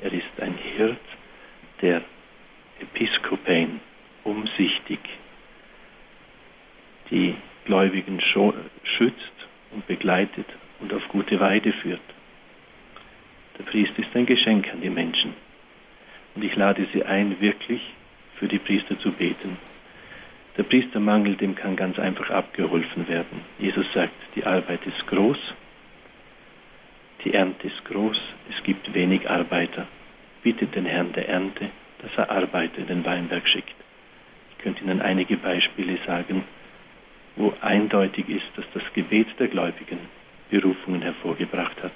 Er ist ein Hirt, der Episkopäen umsichtig die Gläubigen schützt und begleitet und auf gute Weide führt. Der Priester ist ein Geschenk an die Menschen. Und ich lade Sie ein, wirklich für die Priester zu beten. Der Priestermangel, dem kann ganz einfach abgeholfen werden. Jesus sagt, die Arbeit ist groß, die Ernte ist groß, es gibt wenig Arbeiter. Bittet den Herrn der Ernte, dass er Arbeiter in den Weinberg schickt. Ich könnte Ihnen einige Beispiele sagen, wo eindeutig ist, dass das Gebet der Gläubigen Berufungen hervorgebracht hat.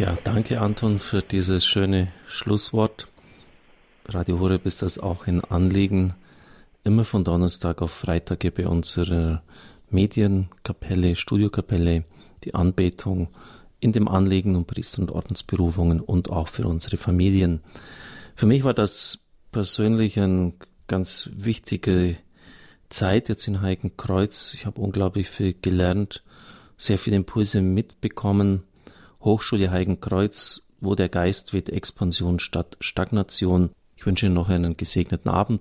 Ja, danke Anton für dieses schöne Schlusswort. Radio Horeb ist das auch ein Anliegen, immer von Donnerstag auf Freitag bei unserer Medienkapelle, Studiokapelle, die Anbetung in dem Anliegen um Priester- und Ordensberufungen und auch für unsere Familien. Für mich war das persönlich eine ganz wichtige Zeit jetzt in Heikenkreuz. Ich habe unglaublich viel gelernt, sehr viele Impulse mitbekommen Hochschule Heigenkreuz, wo der Geist weht, Expansion statt Stagnation. Ich wünsche Ihnen noch einen gesegneten Abend